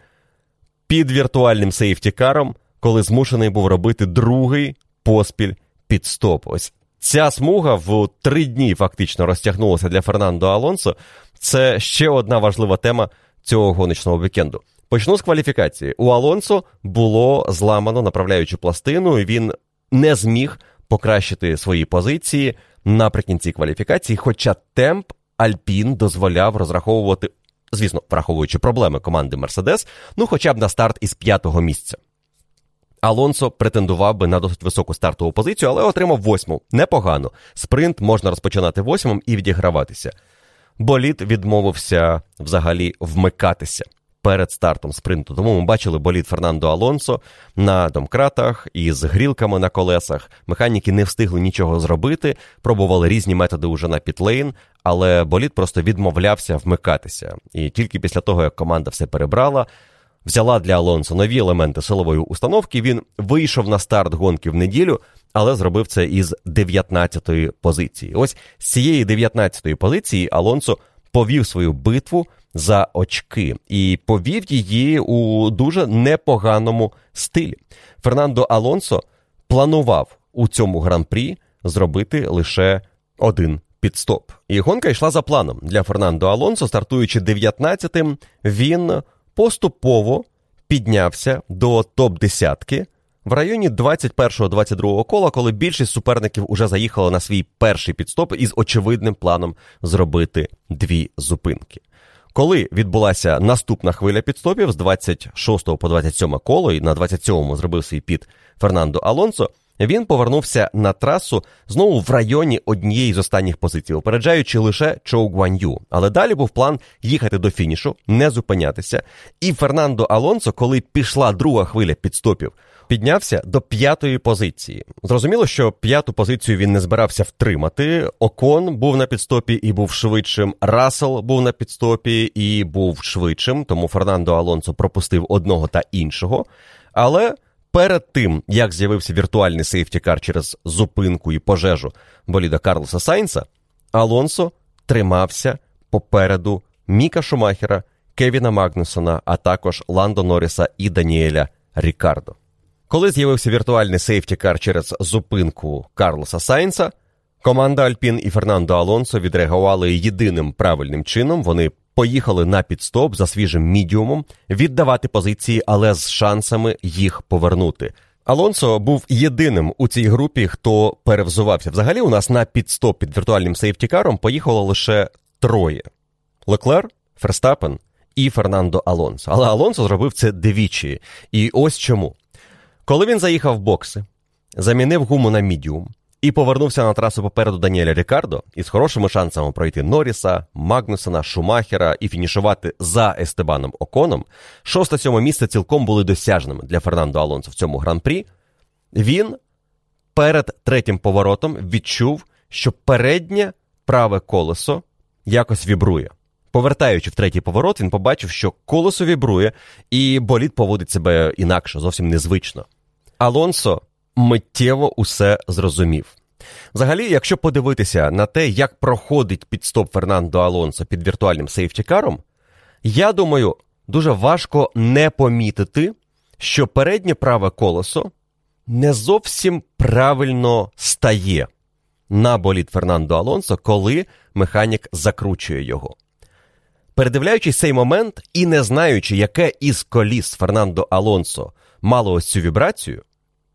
під віртуальним сейфтікаром, коли змушений був робити другий поспіль підстоп. Ось ця смуга в три дні фактично розтягнулася для Фернандо Алонсо. Це ще одна важлива тема цього гоночного вікенду. Почну з кваліфікації. У Алонсо було зламано направляючу пластину, і він не зміг покращити свої позиції наприкінці кваліфікації, хоча темп Альпін дозволяв розраховувати, звісно, враховуючи проблеми команди Мерседес, ну хоча б на старт із п'ятого місця. Алонсо претендував би на досить високу стартову позицію, але отримав восьму. Непогано. Спринт можна розпочинати восьмим і відіграватися. Боліт відмовився взагалі вмикатися перед стартом спринту. Тому ми бачили болід Фернандо Алонсо на домкратах із грілками на колесах. Механіки не встигли нічого зробити, пробували різні методи уже на пітлейн, але болід просто відмовлявся вмикатися. І тільки після того, як команда все перебрала. Взяла для Алонсо нові елементи силової установки. Він вийшов на старт гонки в неділю, але зробив це із 19-ї позиції. Ось з цієї 19-ї позиції Алонсо повів свою битву за очки і повів її у дуже непоганому стилі. Фернандо Алонсо планував у цьому гран-прі зробити лише один підстоп. І гонка йшла за планом для Фернандо Алонсо, стартуючи 19-тим, він поступово піднявся до топ-десятки в районі 21-22 кола, коли більшість суперників уже заїхала на свій перший підстоп із очевидним планом зробити дві зупинки. Коли відбулася наступна хвиля підстопів з 26 по 27 коло, і на 27-му зробив свій під Фернандо Алонсо, він повернувся на трасу знову в районі однієї з останніх позицій, опереджаючи лише Чоу Гуан'ю. Але далі був план їхати до фінішу, не зупинятися. І Фернандо Алонсо, коли пішла друга хвиля підстопів, піднявся до п'ятої позиції. Зрозуміло, що п'яту позицію він не збирався втримати. Окон був на підстопі і був швидшим. Рассел був на підстопі і був швидшим. Тому Фернандо Алонсо пропустив одного та іншого. Але перед тим, як з'явився віртуальний сейфтікар через зупинку і пожежу боліда Карлоса Сайнса, Алонсо тримався попереду Міка Шумахера, Кевіна Магнусона, а також Ландо Норріса і Даніеля Рікардо. Коли з'явився віртуальний сейфтікар через зупинку Карлоса Сайнса, команда Альпін і Фернандо Алонсо відреагували єдиним правильним чином. Вони поїхали на підстоп за свіжим мідіумом, віддавати позиції, але з шансами їх повернути. Алонсо був єдиним у цій групі, хто перевзувався. Взагалі, у нас на підстоп під віртуальним сейфтікаром поїхало лише троє: Леклер, Ферстапен і Фернандо Алонсо. Але Алонсо зробив це двічі. І ось чому. Коли він заїхав в бокси, замінив гуму на мідіум і повернувся на трасу попереду Даніеля Рікардо із хорошими шансами пройти Норріса, Магнусона, Шумахера і фінішувати за Естебаном Оконом, шосте-сьоме місце цілком були досяжними для Фернандо Алонсо в цьому гран-прі. Він перед третім поворотом відчув, що переднє праве колесо якось вібрує. Повертаючи в третій поворот, він побачив, що колесо вібрує, і болід поводить себе інакше, зовсім незвично. Алонсо миттєво усе зрозумів. Взагалі, якщо подивитися на те, як проходить підстоп Фернандо Алонсо під віртуальним сейфтікаром, я думаю, дуже важко не помітити, що переднє праве колесо не зовсім правильно стає на болід Фернандо Алонсо, коли механік закручує його. Передивляючись цей момент і не знаючи, яке із коліс Фернандо Алонсо мало ось цю вібрацію,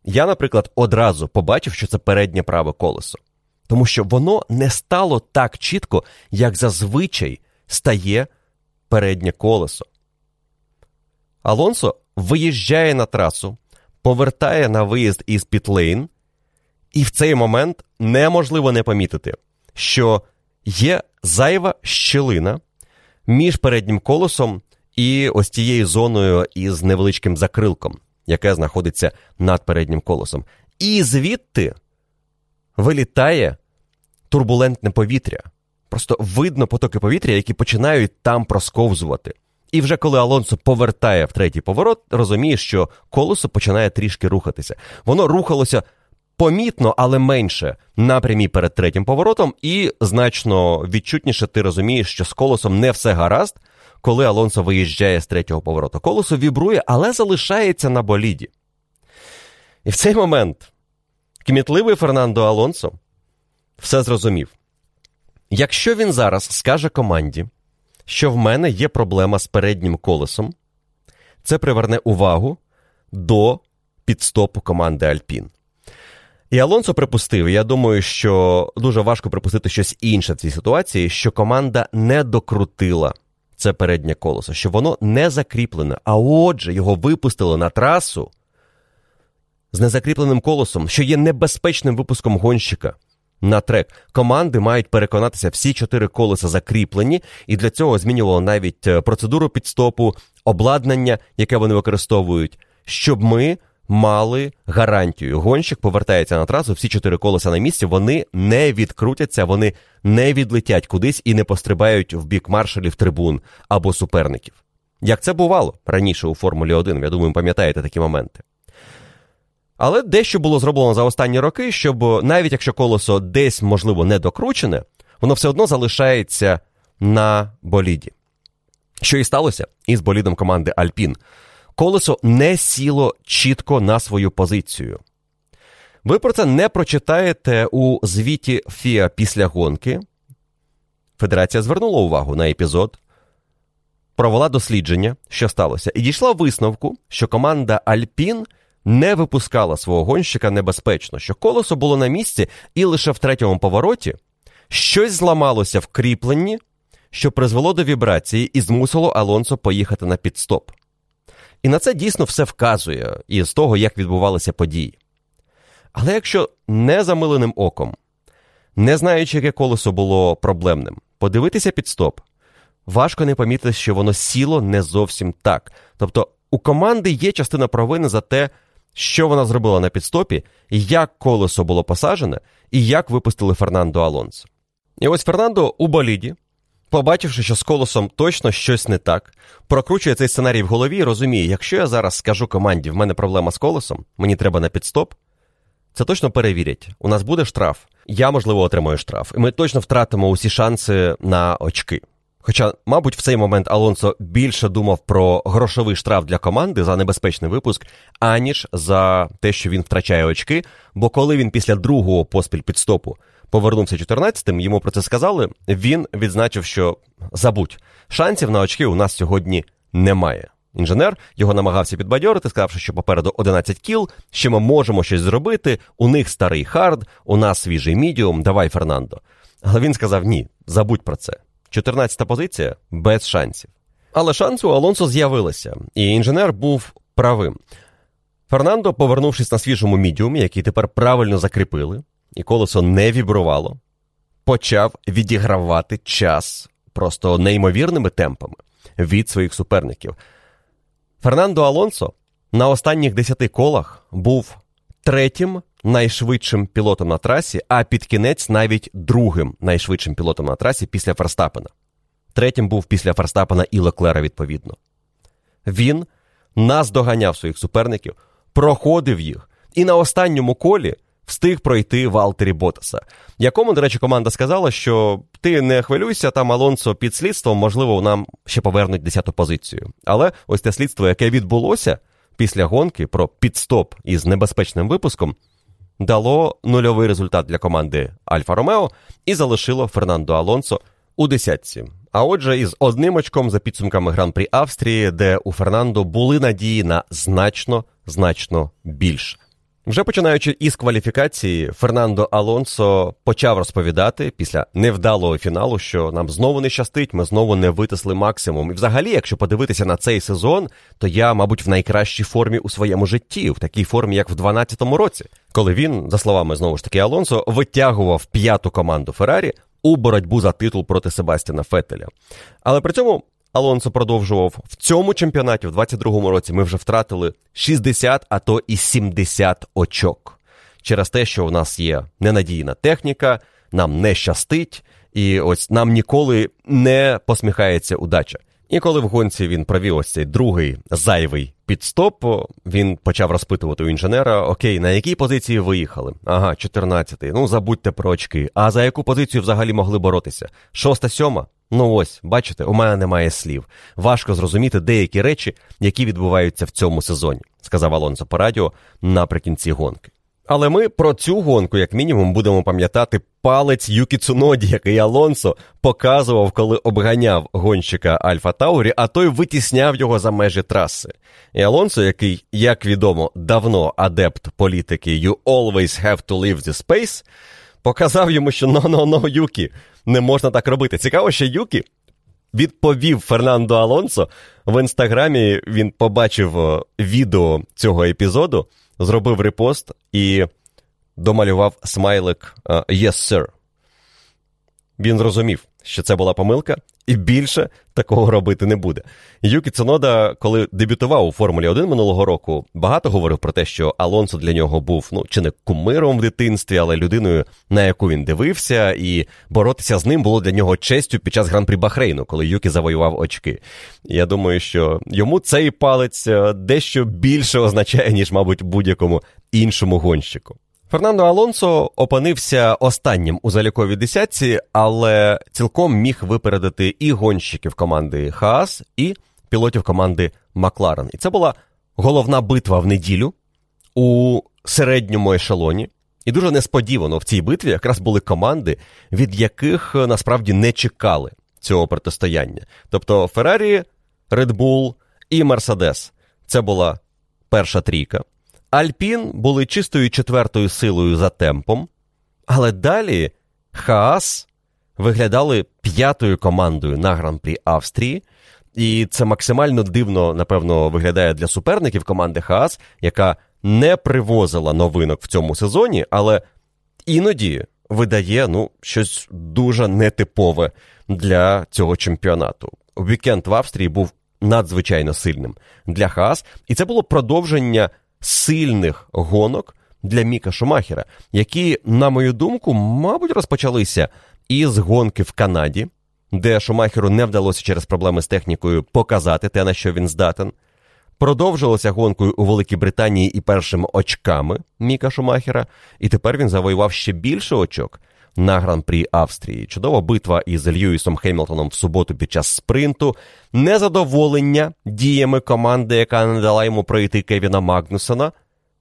я, наприклад, одразу побачив, що це переднє праве колесо. Тому що воно не стало так чітко, як зазвичай стає переднє колесо. Алонсо виїжджає на трасу, повертає на виїзд із Пітлейн, і в цей момент неможливо не помітити, що є зайва щілина між переднім колесом і ось тією зоною із невеличким закрилком, яке знаходиться над переднім колесом. І звідти вилітає турбулентне повітря. Просто видно потоки повітря, які починають там просковзувати. І вже коли Алонсо повертає в третій поворот, розуміє, що колесо починає трішки рухатися. Воно рухалося помітно, але менше напрямі перед третім поворотом, і значно відчутніше ти розумієш, що з колесом не все гаразд, коли Алонсо виїжджає з третього повороту. Колесо вібрує, але залишається на боліді. І в цей момент кмітливий Фернандо Алонсо все зрозумів. Якщо він зараз скаже команді, що в мене є проблема з переднім колесом, це приверне увагу до підстопу команди Альпін. І Алонсо припустив, я думаю, що дуже важко припустити щось інше в цій ситуації, що команда не докрутила це переднє колесо, що воно не закріплене, а отже, його випустили на трасу з незакріпленим колесом, що є небезпечним випуском гонщика на трек. Команди мають переконатися, всі чотири колеса закріплені, і для цього змінювало навіть е, процедуру підстопу, обладнання, яке вони використовують, щоб ми мали гарантію. Гонщик повертається на трасу, всі чотири колеса на місці, вони не відкрутяться, вони не відлетять кудись і не пострибають в бік маршалів трибун або суперників. Як це бувало раніше у Формулі 1, я думаю, пам'ятаєте такі моменти. Але дещо було зроблено за останні роки, щоб навіть якщо колесо десь, можливо, не докручене, воно все одно залишається на боліді. Що і сталося із болідом команди Альпін. Колесо не сіло чітко на свою позицію. Ви про це не прочитаєте у звіті Фіа після гонки. Федерація звернула увагу на епізод, провела дослідження, що сталося, і дійшла висновку, що команда Альпін не випускала свого гонщика небезпечно, що колесо було на місці, і лише в третьому повороті щось зламалося в кріпленні, що призвело до вібрації і змусило Алонсо поїхати на підстоп. І на це дійсно все вказує із того, як відбувалися події. Але якщо не замиленим оком, не знаючи, яке колесо було проблемним, подивитися під стоп, важко не помітити, що воно сіло не зовсім так. Тобто у команди є частина провини за те, що вона зробила на підстопі, як колесо було посаджене, і як випустили Фернандо Алонсо. І ось Фернандо у боліді, побачивши, що з колесом точно щось не так, прокручує цей сценарій в голові і розуміє, якщо я зараз скажу команді, в мене проблема з колесом, мені треба на підстоп, це точно перевірять. У нас буде штраф. Я, можливо, отримаю штраф. І ми точно втратимо усі шанси на очки. Хоча, мабуть, в цей момент Алонсо більше думав про грошовий штраф для команди за небезпечний випуск, аніж за те, що він втрачає очки. Бо коли він після другого поспіль піт-стопу повернувся 14-тим, йому про це сказали. Він відзначив, що забудь, шансів на очки у нас сьогодні немає. Інженер його намагався підбадьорити, сказавши, що попереду 11 кіл, що ми можемо щось зробити. У них старий hard, у нас свіжий мідіум, давай, Фернандо. Але він сказав: ні, забудь про це. 14-та позиція без шансів. Але шанси у Алонсо з'явилися, і інженер був правим. Фернандо, повернувшись на свіжому мідіумі, який тепер правильно закріпили, і колесо не вібрувало, почав відігравати час просто неймовірними темпами від своїх суперників. Фернандо Алонсо на останніх 10 колах був третім найшвидшим пілотом на трасі, а під кінець навіть другим найшвидшим пілотом на трасі після Ферстапена. Третім був після Ферстапена і Леклера, відповідно. Він наздоганяв своїх суперників, проходив їх, і на останньому колі встиг пройти Валтері Ботаса, якому, до речі, команда сказала, що ти не хвилюйся, там Алонсо під слідством, можливо, нам ще повернуть 10-ту позицію. Але ось те слідство, яке відбулося після гонки про підстоп із небезпечним випуском, дало нульовий результат для команди Альфа Ромео і залишило Фернандо Алонсо у десятці. А отже, із одним очком за підсумками гран-прі Австрії, де у Фернандо були надії на значно значно більше. Вже починаючи із кваліфікації, Фернандо Алонсо почав розповідати після невдалого фіналу, що нам знову не щастить, ми знову не витисли максимум. І взагалі, якщо подивитися на цей сезон, то я, мабуть, в найкращій формі у своєму житті, в такій формі, як в 2012 році, коли він, за словами знову ж таки Алонсо, витягував п'яту команду Феррарі у боротьбу за титул проти Себастіна Фетеля. Але при цьому Алонсо продовжував в цьому чемпіонаті, в 22-му році, ми вже втратили 60, а то і 70 очок. Через те, що у нас є ненадійна техніка, нам не щастить, і ось нам ніколи не посміхається удача. І коли в гонці він провів ось цей другий зайвий підстоп, він почав розпитувати у інженера: Окей, на якій позиції виїхали? Ага, 14-й. Ну забудьте про очки. А за яку позицію взагалі могли боротися? Шоста, сьома? Ну ось, бачите, у мене немає слів. Важко зрозуміти деякі речі, які відбуваються в цьому сезоні, сказав Алонсо по радіо наприкінці гонки. Але ми про цю гонку, як мінімум, будемо пам'ятати палець Юкі Цуноді, який Алонсо показував, коли обганяв гонщика Альфа Таурі, а той витісняв його за межі траси. І Алонсо, який, як відомо, давно адепт політики «You always have to leave the space», показав йому, що но-но-но, Юкі, не можна так робити. Цікаво, що Юкі відповів Фернандо Алонсо в інстаграмі. Він побачив відео цього епізоду, зробив репост і домалював смайлик «Yes, sir». Він зрозумів, що це була помилка, і більше такого робити не буде. Юкі Цунода, коли дебютував у Формулі 1 минулого року, багато говорив про те, що Алонсо для нього був ну чи не кумиром в дитинстві, але людиною, на яку він дивився, і боротися з ним було для нього честю під час гран-прі Бахрейну, коли Юкі завоював очки. Я думаю, що йому цей палець е, дещо більше означає, ніж, мабуть, будь-якому іншому гонщику. Фернандо Алонсо опинився останнім у заліковій десятці, але цілком міг випередити і гонщиків команди Хаас, і пілотів команди Макларен. І це була головна битва в неділю у середньому ешелоні. І дуже несподівано в цій битві якраз були команди, від яких насправді не чекали цього протистояння. Тобто Феррарі, Red і Мерседес. Це була перша трійка. Альпін були чистою четвертою силою за темпом, але далі Хаас виглядали п'ятою командою на гран-прі Австрії. І це максимально дивно, напевно, виглядає для суперників команди Хаас, яка не привозила новинок в цьому сезоні, але іноді видає ну, щось дуже нетипове для цього чемпіонату. Вікенд в Австрії був надзвичайно сильним для Хаас, і це було продовження сильних гонок для Міка Шумахера, які, на мою думку, мабуть, розпочалися із гонки в Канаді, де Шумахеру не вдалося через проблеми з технікою показати те, на що він здатен. Продовжилося гонкою у Великій Британії і першими очками Міка Шумахера, і тепер він завоював ще більше очок на гран-прі Австрії. Чудова битва із Льюісом Хемілтоном в суботу під час спринту, незадоволення діями команди, яка не дала йому пройти Кевіна Магнусона,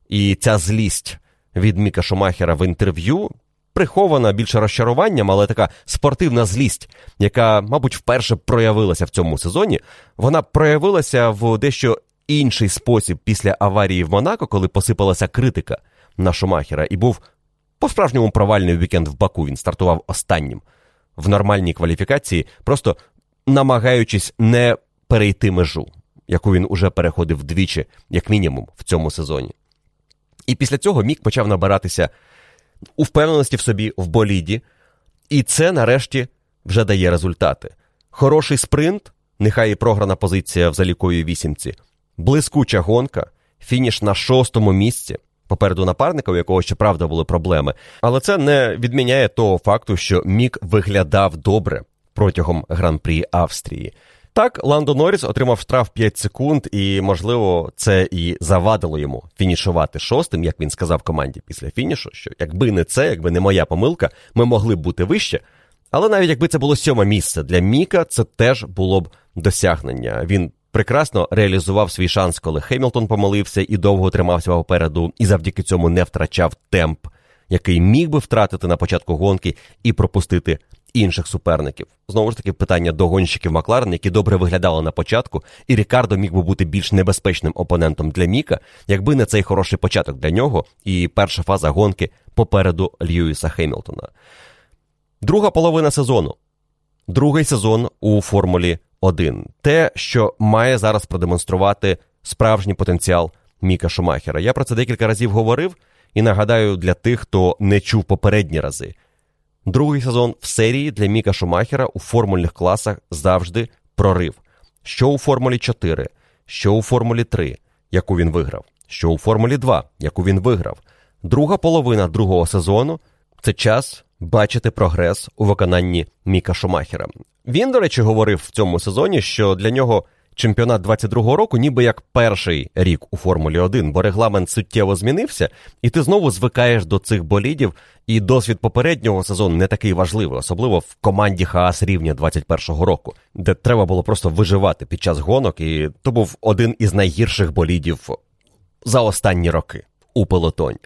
і ця злість від Міка Шумахера в інтерв'ю. Прихована більше розчаруванням, але така спортивна злість, яка, мабуть, вперше проявилася в цьому сезоні, вона проявилася в дещо інший спосіб після аварії в Монако, коли посипалася критика на Шумахера, і був по-справжньому провальний вікенд в Баку він стартував останнім в нормальній кваліфікації, просто намагаючись не перейти межу, яку він уже переходив вдвічі, як мінімум, в цьому сезоні. І після цього Мік почав набиратися у впевненості в собі в боліді, і це нарешті вже дає результати. Хороший спринт, нехай і програна позиція в заліковій вісімці, блискуча гонка, фініш на шостому місці попереду напарника, у якого щоправда були проблеми. Але це не відміняє того факту, що Мік виглядав добре протягом гран-прі Австрії. Так, Ландо Норріс отримав штраф 5 секунд, і, можливо, це і завадило йому фінішувати шостим, як він сказав команді після фінішу, що якби не це, якби не моя помилка, ми могли б бути вище. Але навіть якби це було сьоме місце для Міка, це теж було б досягнення. Він прекрасно реалізував свій шанс, коли Хемілтон помолився і довго тримався попереду, і завдяки цьому не втрачав темп, який міг би втратити на початку гонки і пропустити інших суперників. Знову ж таки, питання до гонщиків Макларен, які добре виглядали на початку, і Рікардо міг би бути більш небезпечним опонентом для Міка, якби не цей хороший початок для нього і перша фаза гонки попереду Льюіса Хемілтона. Друга половина сезону. Другий сезон у Формулі один. Те, що має зараз продемонструвати справжній потенціал Міка Шумахера. Я про це декілька разів говорив і нагадаю для тих, хто не чув попередні рази. Другий сезон в серії для Міка Шумахера у формульних класах завжди прорив. Що у Формулі 4, що у Формулі 3, яку він виграв, що у Формулі 2, яку він виграв. Друга половина другого сезону це час бачити прогрес у виконанні Міка Шумахера. Він, до речі, говорив в цьому сезоні, що для нього чемпіонат 22-го року, ніби як перший рік у Формулі 1, бо регламент суттєво змінився, і ти знову звикаєш до цих болідів, і досвід попереднього сезону не такий важливий, особливо в команді Хаас рівня 21-го року, де треба було просто виживати під час гонок, і то був один із найгірших болідів за останні роки у пелотоні.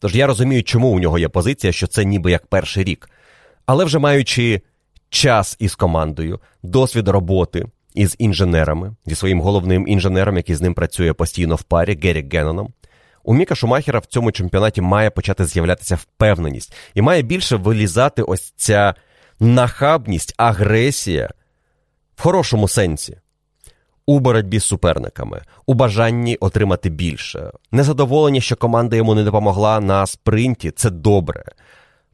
Тож я розумію, чому у нього є позиція, що це ніби як перший рік. Але вже маючи час із командою, досвід роботи із інженерами, зі своїм головним інженером, який з ним працює постійно в парі, Геррі Генноном, у Міка Шумахера в цьому чемпіонаті має почати з'являтися впевненість і має більше вилізати ось ця нахабність, агресія в хорошому сенсі. у боротьбі з суперниками, у бажанні отримати більше, незадоволення, що команда йому не допомогла на спринті це добре.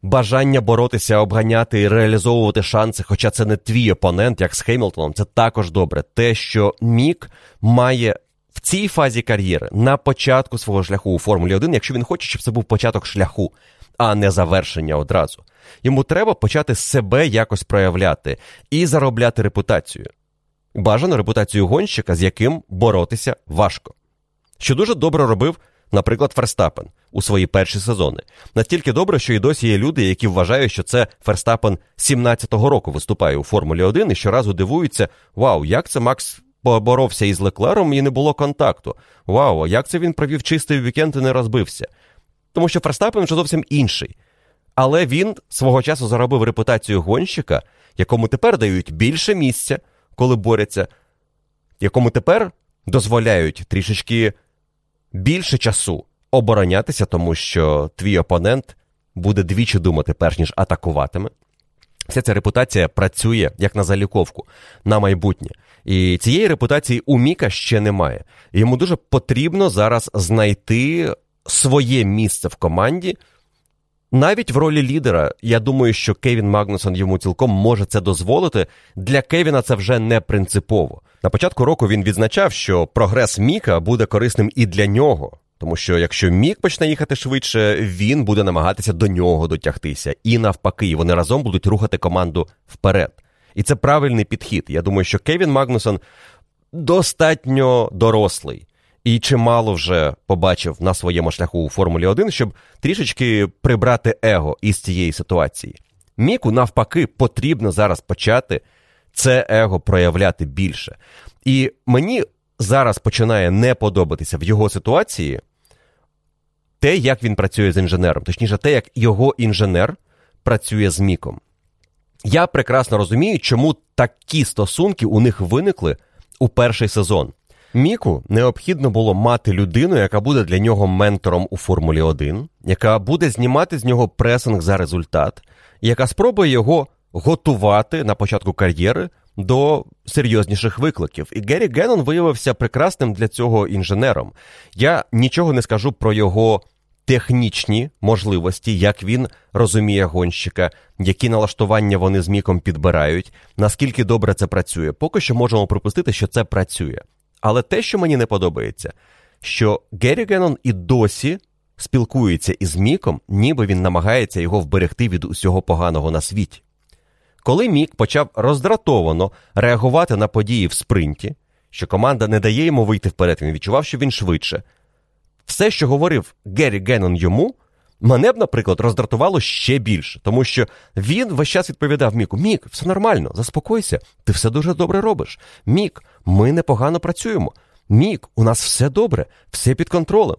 Бажання боротися, обганяти і реалізовувати шанси, хоча це не твій опонент, як з Хеймлтоном, це також добре. Те, що Мік має в цій фазі кар'єри на початку свого шляху у Формулі 1, якщо він хоче, щоб це був початок шляху, а не завершення одразу. Йому треба почати себе якось проявляти і заробляти репутацію. Бажано репутацію гонщика, з яким боротися важко. Що дуже добре робив, наприклад, Ферстапен у свої перші сезони. Настільки добре, що і досі є люди, які вважають, що це Ферстапен 17-го року виступає у Формулі 1 і щоразу дивуються: Вау, як це Макс поборовся із Леклером і не було контакту. Вау, як це він провів чистий вікенд і не розбився? Тому що Ферстапен вже зовсім інший. Але він свого часу заробив репутацію гонщика, якому тепер дають більше місця, коли борються, якому тепер дозволяють трішечки більше часу оборонятися, тому що твій опонент буде двічі думати, перш ніж атакуватиме. Вся ця репутація працює як на заліковку на майбутнє. І цієї репутації у Міка ще немає. Йому дуже потрібно зараз знайти своє місце в команді. Навіть в ролі лідера, я думаю, що Кевін Магнусон йому цілком може це дозволити. Для Кевіна це вже не принципово. На початку року він відзначав, що прогрес Міка буде корисним і для нього. Тому що якщо Мік почне їхати швидше, він буде намагатися до нього дотягтися. І навпаки, вони разом будуть рухати команду вперед. І це правильний підхід. Я думаю, що Кевін Магнусон достатньо дорослий і чимало вже побачив на своєму шляху у Формулі 1, щоб трішечки прибрати его із цієї ситуації. Міку, навпаки, потрібно зараз почати це его проявляти більше. І мені зараз починає не подобатися в його ситуації те, як він працює з інженером, точніше, те, як його інженер працює з Міком. Я прекрасно розумію, чому такі стосунки у них виникли у перший сезон. Міку необхідно було мати людину, яка буде для нього ментором у Формулі 1, яка буде знімати з нього пресинг за результат, яка спробує його готувати на початку кар'єри до серйозніших викликів. І Геррі Геннон виявився прекрасним для цього інженером. Я нічого не скажу про його технічні можливості, як він розуміє гонщика, які налаштування вони з міком підбирають, наскільки добре це працює. Поки що можемо припустити, що це працює. Але те, що мені не подобається, що Геррі Геннон і досі спілкується із Міком, ніби він намагається його вберегти від усього поганого на світі. Коли Мік почав роздратовано реагувати на події в спринті, що команда не дає йому вийти вперед, він відчував, що він швидше. Все, що говорив Геррі Геннон йому, мене б, наприклад, роздратувало ще більше, тому що він весь час відповідав Міку: Мік, все нормально, заспокойся, ти все дуже добре робиш. Мік, ми непогано працюємо. Мік, у нас все добре, все під контролем.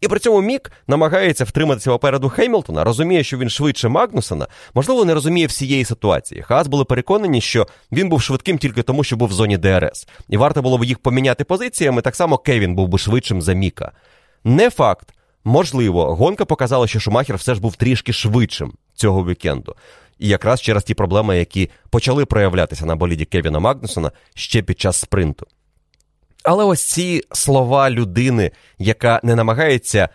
І при цьому Мік намагається втриматися попереду Хеймлтона, розуміє, що він швидше Магнусона, можливо, не розуміє всієї ситуації. Хас були переконані, що він був швидким тільки тому, що був в зоні DRS. І варто було б їх поміняти позиціями, так само Кевін був би швидшим за Міка. Не факт. Можливо, гонка показала, що Шумахер все ж був трішки швидшим цього вікенду. І якраз через ті проблеми, які почали проявлятися на боліді Кевіна Магнусона ще під час спринту. Але ось ці слова людини, яка не намагається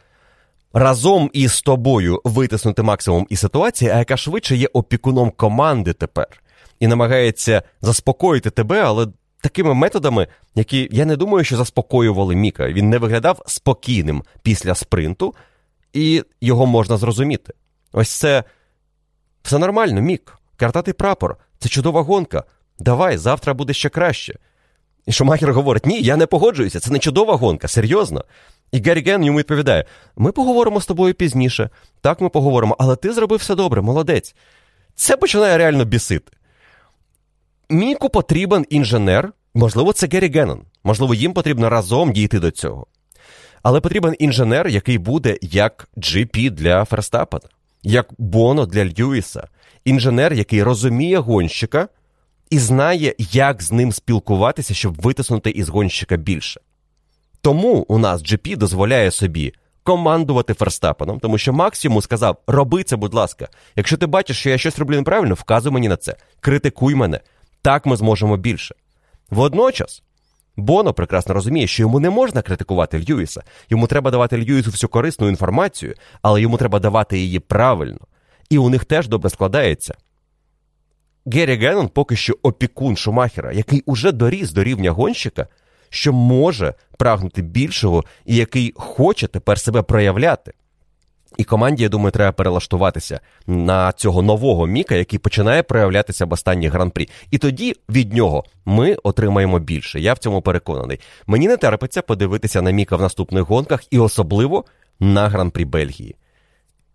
разом із тобою витиснути максимум із ситуації, а яка швидше є опікуном команди тепер, і намагається заспокоїти тебе, але такими методами, які я не думаю, що заспокоювали Міка. Він не виглядав спокійним після спринту, і його можна зрозуміти. Ось це все нормально, Мік. Картатий прапор, це чудова гонка. Давай, завтра буде ще краще. І Шумахер говорить: ні, я не погоджуюся, це не чудова гонка, серйозно. І Гері Геннон йому відповідає: ми поговоримо з тобою пізніше. Так, ми поговоримо, але ти зробив все добре, молодець. Це починає реально бісити. Міку потрібен інженер, можливо, це Геррі Геннон. Можливо, їм потрібно разом дійти до цього. Але потрібен інженер, який буде як GP для Ферстапена, як Боно для Льюіса. Інженер, який розуміє гонщика і знає, як з ним спілкуватися, щоб витиснути із гонщика більше. Тому у нас GP дозволяє собі командувати Ферстапеном, тому що Макс йому сказав: роби це, будь ласка. Якщо ти бачиш, що я щось роблю неправильно, вказуй мені на це, критикуй мене. Так ми зможемо більше. Водночас, Боно прекрасно розуміє, що йому не можна критикувати Льюіса. Йому треба давати Льюісу всю корисну інформацію, але йому треба давати її правильно. І у них теж добре складається. Геррі Геннон поки що опікун Шумахера, який уже доріс до рівня гонщика, що може прагнути більшого і який хоче тепер себе проявляти. І команді, я думаю, треба перелаштуватися на цього нового Міка, який починає проявлятися в останній гран-прі. І тоді від нього ми отримаємо більше. Я в цьому переконаний. Мені не терпиться подивитися на Міка в наступних гонках і особливо на гран-прі Бельгії.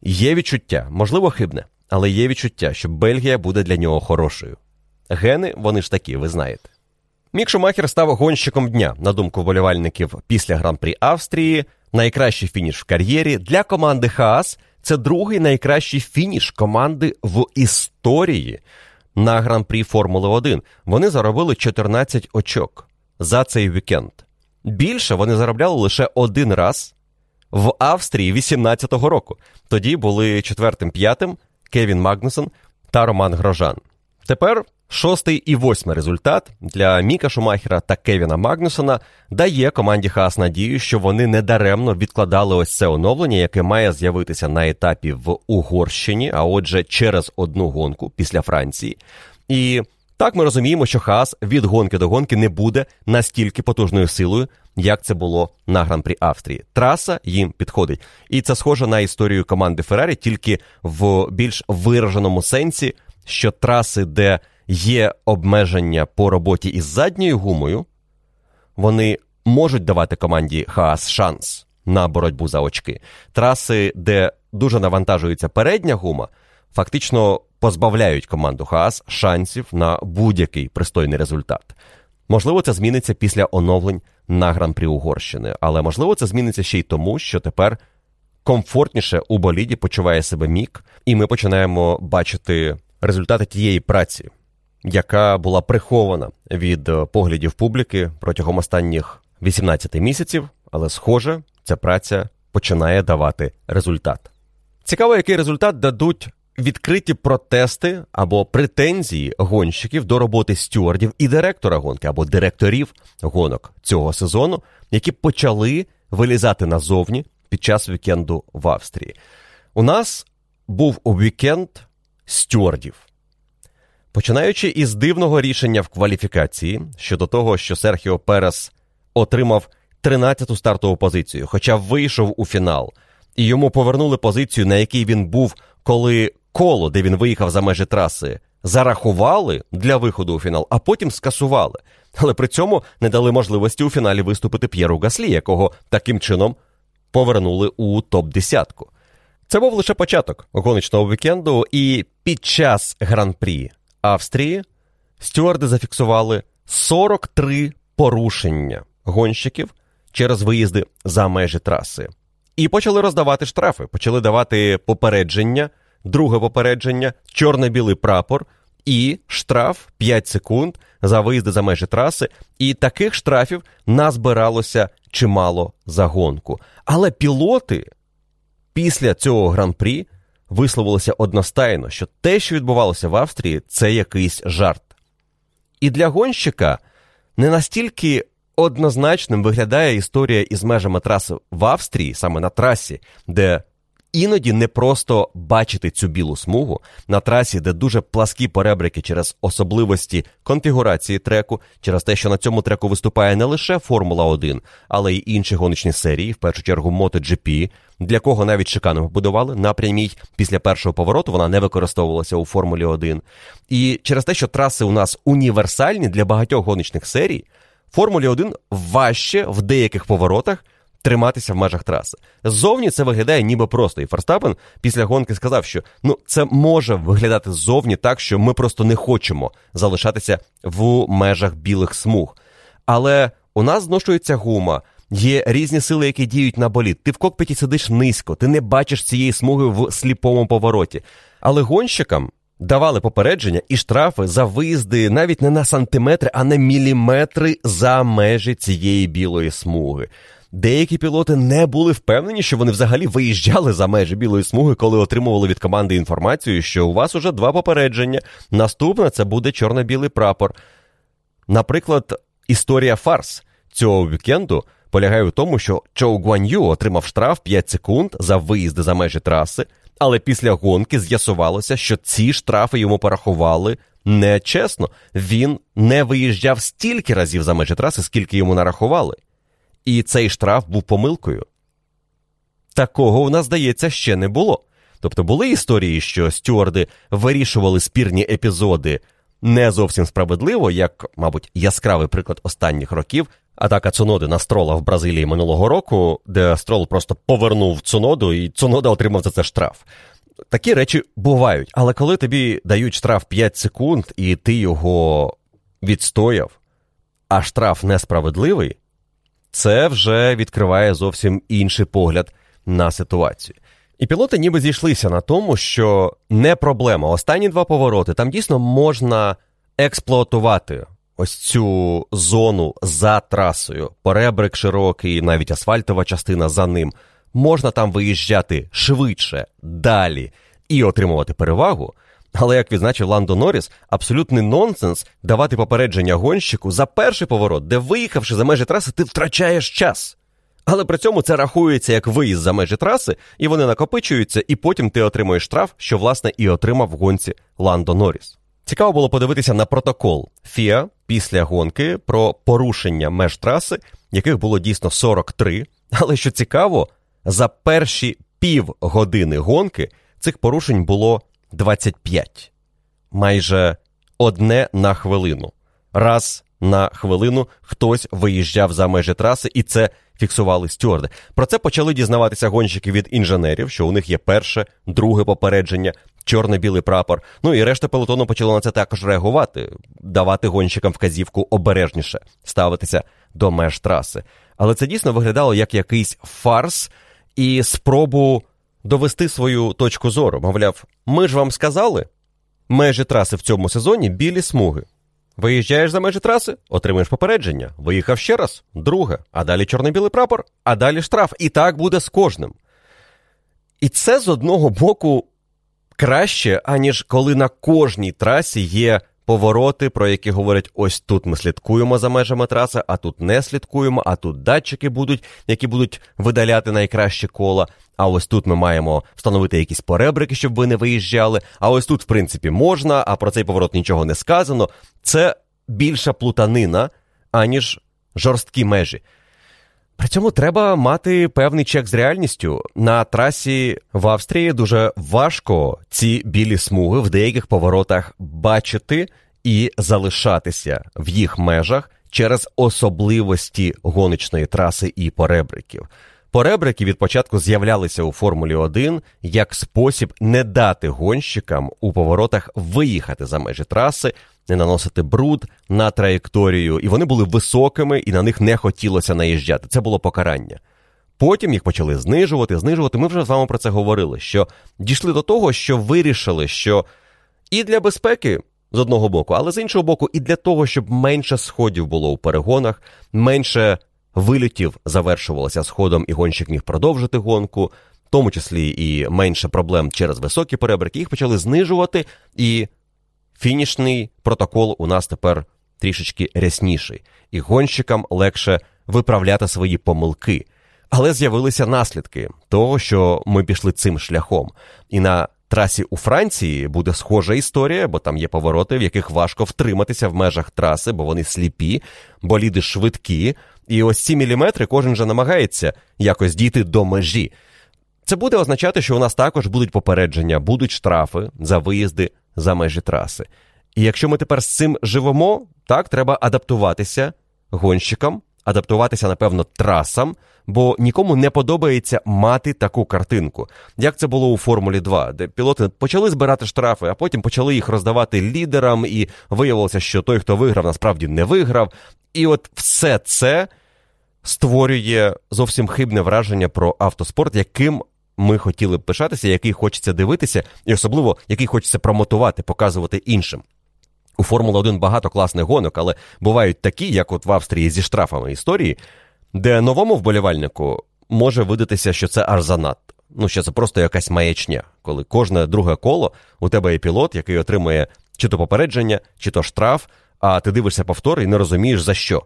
Є відчуття, можливо, хибне, але є відчуття, що Бельгія буде для нього хорошою. Гени, вони ж такі, ви знаєте. Мік Шумахер став гонщиком дня, на думку вболівальників після гран-прі Австрії. Найкращий фініш в кар'єрі для команди Хаас це другий найкращий фініш команди в історії на гран-прі Формули 1. Вони заробили 14 очок за цей вікенд. Більше вони заробляли лише один раз в Австрії 18-го року. Тоді були четвертим-п'ятим Кевін Магнусон та Роман Грожан. Тепер шостий і восьмий результат для Міка Шумахера та Кевіна Магнусона дає команді Хас надію, що вони недаремно відкладали ось це оновлення, яке має з'явитися на етапі в Угорщині, а отже, через одну гонку після Франції. І так ми розуміємо, що Хас від гонки до гонки не буде настільки потужною силою, як це було на гран-прі Австрії. Траса їм підходить. І це схоже на історію команди Феррарі, тільки в більш вираженому сенсі, що траси, де є обмеження по роботі із задньою гумою, вони можуть давати команді Хаас шанс на боротьбу за очки. Траси, де дуже навантажується передня гума, фактично позбавляють команду Хаас шансів на будь-який пристойний результат. Можливо, це зміниться після оновлень на гран-прі Угорщини, але можливо, це зміниться ще й тому, що тепер комфортніше у боліді почуває себе мік, і ми починаємо бачити результати тієї праці, яка була прихована від е, поглядів публіки протягом останніх 18 місяців, але, схоже, ця праця починає давати результат. Цікаво, який результат дадуть відкриті протести або претензії гонщиків до роботи стюардів і директора гонки або директорів гонок цього сезону, які почали вилізати назовні під час вікенду в Австрії. У нас був у вікенд стюардів. Починаючи із дивного рішення в кваліфікації щодо того, що Серхіо Перес отримав 13-ту стартову позицію, хоча вийшов у фінал, і йому повернули позицію, на якій він був, коли коло, де він виїхав за межі траси, зарахували для виходу у фінал, а потім скасували. Але при цьому не дали можливості у фіналі виступити П'єру Гаслі, якого таким чином повернули у топ-десятку. Це був лише початок гоночного вікенду, і під час гран-прі Австрії стюарди зафіксували 43 порушення гонщиків через виїзди за межі траси. І почали роздавати штрафи, почали давати попередження, друге попередження, чорно-білий прапор і штраф 5 секунд за виїзди за межі траси. І таких штрафів назбиралося чимало за гонку. Але пілоти після цього гран-прі висловилося одностайно, що те, що відбувалося в Австрії, це якийсь жарт. І для гонщика не настільки однозначним виглядає історія із межами траси в Австрії, саме на трасі, де іноді не просто бачити цю білу смугу на трасі, де дуже пласкі перебрики через особливості конфігурації треку, через те, що на цьому треку виступає не лише Формула 1, але й інші гоночні серії, в першу чергу MotoGP, для кого навіть шикану побудували на прямій після першого повороту, вона не використовувалася у Формулі 1. І через те, що траси у нас універсальні для багатьох гоночних серій, Формулі 1 важче в деяких поворотах триматися в межах траси. Ззовні це виглядає ніби просто. І Ферстапен після гонки сказав, що ну це може виглядати ззовні так, що ми просто не хочемо залишатися в межах білих смуг. Але у нас зношується гума. Є різні сили, які діють на боліт. Ти в кокпіті сидиш низько, ти не бачиш цієї смуги в сліпому повороті. Але гонщикам давали попередження і штрафи за виїзди навіть не на сантиметри, а на міліметри за межі цієї білої смуги. Деякі пілоти не були впевнені, що вони взагалі виїжджали за межі білої смуги, коли отримували від команди інформацію, що у вас уже два попередження. Наступне це буде чорно-білий прапор. Наприклад, історія Фарс, цього вікенду полягає в тому, що Чоу Гуан'ю отримав штраф 5 секунд за виїзди за межі траси, але після гонки з'ясувалося, що ці штрафи йому порахували нечесно. Він не виїжджав стільки разів за межі траси, скільки йому нарахували. І цей штраф був помилкою. Такого у нас, здається, ще не було. Тобто були історії, що стюарди вирішували спірні епізоди не зовсім справедливо, як, мабуть, яскравий приклад останніх років. Атака Цуноди на строла в Бразилії минулого року, де строл просто повернув Цуноду, і Цунода отримав за це штраф. Такі речі бувають, але коли тобі дають штраф 5 секунд, і ти його відстояв, а штраф несправедливий, це вже відкриває зовсім інший погляд на ситуацію. І пілоти ніби зійшлися на тому, що не проблема. Останні два повороти там дійсно можна експлуатувати ось цю зону за трасою, перебрик широкий, навіть асфальтова частина за ним. Можна там виїжджати швидше, далі і отримувати перевагу. Але як відзначив Ландо Норріс, абсолютний нонсенс давати попередження гонщику за перший поворот, де виїхавши за межі траси, ти втрачаєш час. Але при цьому це рахується як виїзд за межі траси, і вони накопичуються, і потім ти отримуєш штраф, що власне і отримав в гонці Ландо Норріс. Цікаво було подивитися на протокол ФІА після гонки про порушення меж траси, яких було дійсно 43. Але що цікаво, за перші півгодини гонки цих порушень було 25. Майже одне на хвилину. Раз на хвилину хтось виїжджав за межі траси, і це фіксували стюарди. Про це почали дізнаватися гонщики від інженерів, що у них є перше, друге попередження, чорно-білий прапор. Ну і решта пелотону почало на це також реагувати, давати гонщикам вказівку обережніше ставитися до меж траси. Але це дійсно виглядало як якийсь фарс і спробу довести свою точку зору. Мовляв, ми ж вам сказали, межі траси в цьому сезоні білі смуги. Виїжджаєш за межі траси, отримуєш попередження. Виїхав ще раз, друге, а далі чорно-білий прапор, а далі штраф. І так буде з кожним. І це з одного боку краще, аніж коли на кожній трасі є повороти, про які говорять: ось тут ми слідкуємо за межами траси, а тут не слідкуємо, а тут датчики будуть, які будуть видаляти найкращі кола. А ось тут ми маємо встановити якісь поребрики, щоб ви не виїжджали. А ось тут, в принципі, можна, а про цей поворот нічого не сказано. Це більша плутанина, аніж жорсткі межі. При цьому треба мати певний чек з реальністю. На трасі в Австрії дуже важко ці білі смуги в деяких поворотах бачити і залишатися в їх межах через особливості гоночної траси і поребриків. Поребрики від початку з'являлися у Формулі 1 як спосіб не дати гонщикам у поворотах виїхати за межі траси, не наносити бруд на траєкторію, і вони були високими, і на них не хотілося наїжджати. Це було покарання. Потім їх почали знижувати, знижувати. Ми вже з вами про це говорили. Що дійшли до того, що вирішили, що і для безпеки. З одного боку, але з іншого боку, і для того, щоб менше сходів було у перегонах, менше вилітів завершувалося сходом, і гонщик міг продовжити гонку, в тому числі і менше проблем через високі перебрики. Їх почали знижувати, і фінішний протокол у нас тепер трішечки рясніший, і гонщикам легше виправляти свої помилки. Але з'явилися наслідки того, що ми пішли цим шляхом. І на трасі у Франції буде схожа історія, бо там є повороти, в яких важко втриматися в межах траси, бо вони сліпі, боліди швидкі. І ось ці міліметри кожен вже намагається якось дійти до межі. Це буде означати, що у нас також будуть попередження, будуть штрафи за виїзди за межі траси. І якщо ми тепер з цим живемо, так треба адаптуватися гонщикам, адаптуватися, напевно, трасам, бо нікому не подобається мати таку картинку. Як це було у Формулі 2, де пілоти почали збирати штрафи, а потім почали їх роздавати лідерам, і виявилося, що той, хто виграв, насправді не виграв. І от все це створює зовсім хибне враження про автоспорт, яким ми хотіли б пишатися, який хочеться дивитися, і особливо який хочеться промотувати, показувати іншим. У Формула 1 багато класних гонок, але бувають такі, як от в Австрії зі штрафами історії, де новому вболівальнику може видатися, що це аж занадто. Ну, що це просто якась маячня, коли кожне друге коло у тебе є пілот, який отримує чи то попередження, чи то штраф, а ти дивишся повтор і не розумієш за що.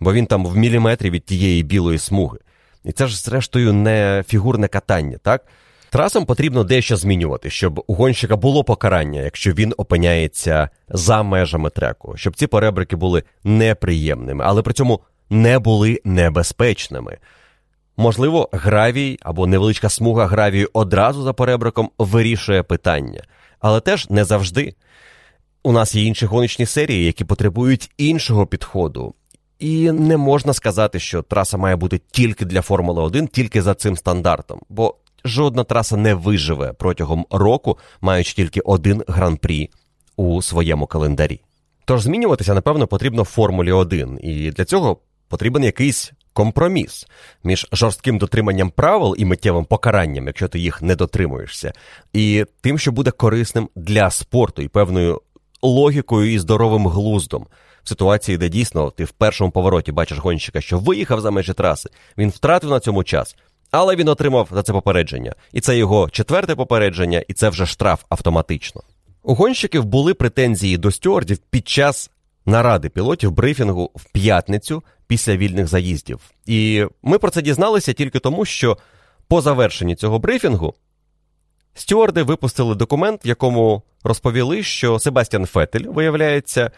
бо він там в міліметрі від тієї білої смуги. І це ж, зрештою, не фігурне катання, так? Трасам потрібно дещо змінювати, щоб у гонщика було покарання, якщо він опиняється за межами треку, щоб ці перебрики були неприємними, але при цьому не були небезпечними. Можливо, гравій або невеличка смуга гравію одразу за перебриком вирішує питання, але теж не завжди. У нас є інші гоночні серії, які потребують іншого підходу. І не можна сказати, що траса має бути тільки для Формули 1, тільки за цим стандартом, бо жодна траса не виживе протягом року, маючи тільки один гран-прі у своєму календарі. Тож змінюватися, напевно, потрібно Формулі 1, і для цього потрібен якийсь компроміс між жорстким дотриманням правил і миттєвим покаранням, якщо ти їх не дотримуєшся, і тим, що буде корисним для спорту і певною логікою і здоровим глуздом. В ситуації, де дійсно ти в першому повороті бачиш гонщика, що виїхав за межі траси, він втратив на цьому час, але він отримав за це попередження. І це його четверте попередження, і це вже штраф автоматично. У гонщиків були претензії до стюардів під час наради пілотів брифінгу в п'ятницю після вільних заїздів. І ми про це дізналися тільки тому, що по завершенні цього брифінгу стюарди випустили документ, в якому розповіли, що Себастьян Фетель, виявляється,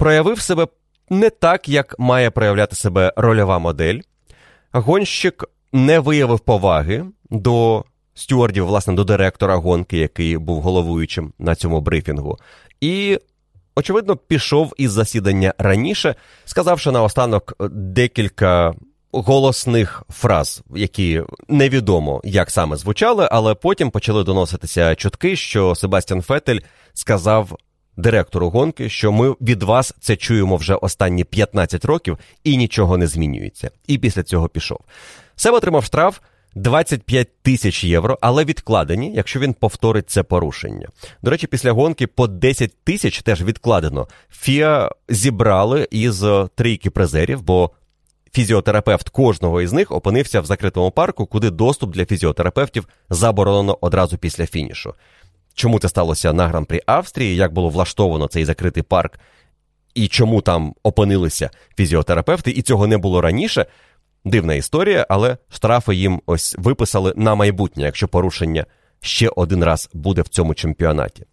проявив себе не так, як має проявляти себе рольова модель. Гонщик не виявив поваги до стюардів, власне, до директора гонки, який був головуючим на цьому брифінгу. І, очевидно, пішов із засідання раніше, сказавши наостанок декілька голосних фраз, які невідомо як саме звучали, але потім почали доноситися чутки, що Себастьян Фетель сказав. Директору гонки, що ми від вас це чуємо вже останні 15 років і нічого не змінюється. І після цього пішов. Себ отримав штраф 25 тисяч євро, але відкладені, якщо він повторить це порушення. До речі, після гонки по 10 тисяч теж відкладено. Фіа зібрали із трійки призерів, бо фізіотерапевт кожного із них опинився в закритому парку, куди доступ для фізіотерапевтів заборонено одразу після фінішу. Чому це сталося на гран-прі Австрії, як було влаштовано цей закритий парк, і чому там опинилися фізіотерапевти, і цього не було раніше. Дивна історія, але штрафи їм ось виписали на майбутнє, якщо порушення ще один раз буде в цьому чемпіонаті.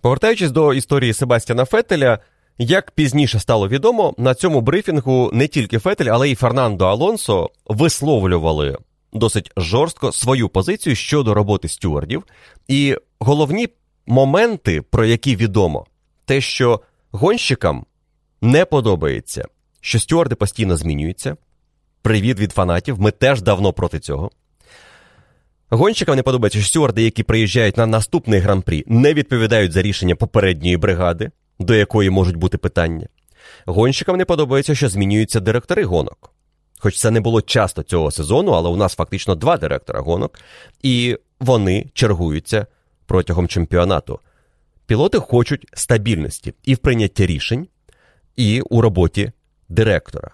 Повертаючись до історії Себастьяна Фетеля, як пізніше стало відомо, на цьому брифінгу не тільки Фетель, але й Фернандо Алонсо висловлювали досить жорстко свою позицію щодо роботи стюардів. І головні моменти, про які відомо, те, що гонщикам не подобається, що стюарди постійно змінюються. Привіт від фанатів, ми теж давно проти цього. Гонщикам не подобається, що стюарди, які приїжджають на наступний гран-прі, не відповідають за рішення попередньої бригади, до якої можуть бути питання. Гонщикам не подобається, що змінюються директори гонок. Хоч це не було часто цього сезону, але у нас фактично два директора гонок, і вони чергуються протягом чемпіонату. Пілоти хочуть стабільності і в прийнятті рішень, і у роботі директора.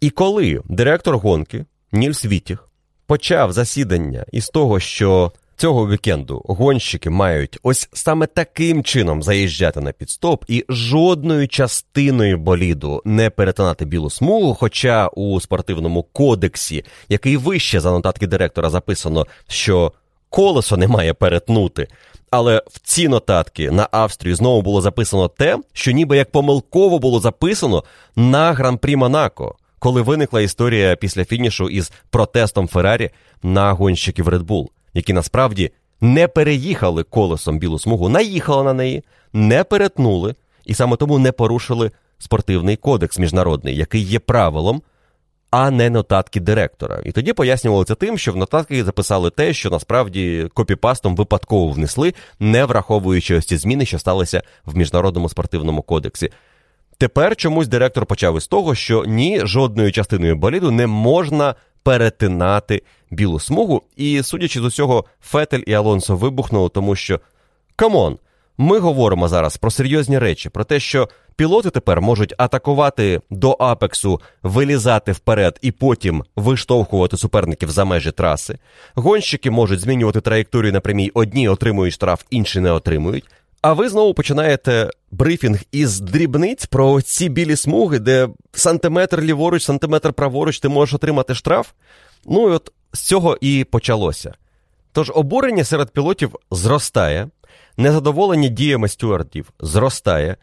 І коли директор гонки Нільс Вітіх почав засідання із того, що цього вікенду гонщики мають ось саме таким чином заїжджати на підстоп і жодною частиною боліду не перетинати білу смугу. Хоча у спортивному кодексі, який вище за нотатки директора, записано, що колесо не має перетнути. Але в ці нотатки на Австрію знову було записано те, що ніби як помилково було записано на гран-прі Монако, коли виникла історія після фінішу із протестом Феррарі на гонщиків Red Bull, які насправді не переїхали колесом білу смугу, наїхали на неї, не перетнули і саме тому не порушили спортивний кодекс міжнародний, який є правилом а не нотатки директора. І тоді пояснювали це тим, що в нотатки записали те, що насправді копіпастом випадково внесли, не враховуючи ось ці зміни, що сталися в міжнародному спортивному кодексі. Тепер чомусь директор почав із того, що ні жодною частиною боліду не можна перетинати білу смугу. І, судячи з усього, Фетель і Алонсо вибухнули, тому що come on, ми говоримо зараз про серйозні речі, про те, що пілоти тепер можуть атакувати до апексу, вилізати вперед і потім виштовхувати суперників за межі траси. Гонщики можуть змінювати траєкторію на прямій, одні отримують штраф, інші не отримують. А ви знову починаєте брифінг із дрібниць про ці білі смуги, де сантиметр ліворуч, сантиметр праворуч, ти можеш отримати штраф. Ну і от з цього і почалося. Тож обурення серед пілотів зростає, незадоволення діями стюардів зростає,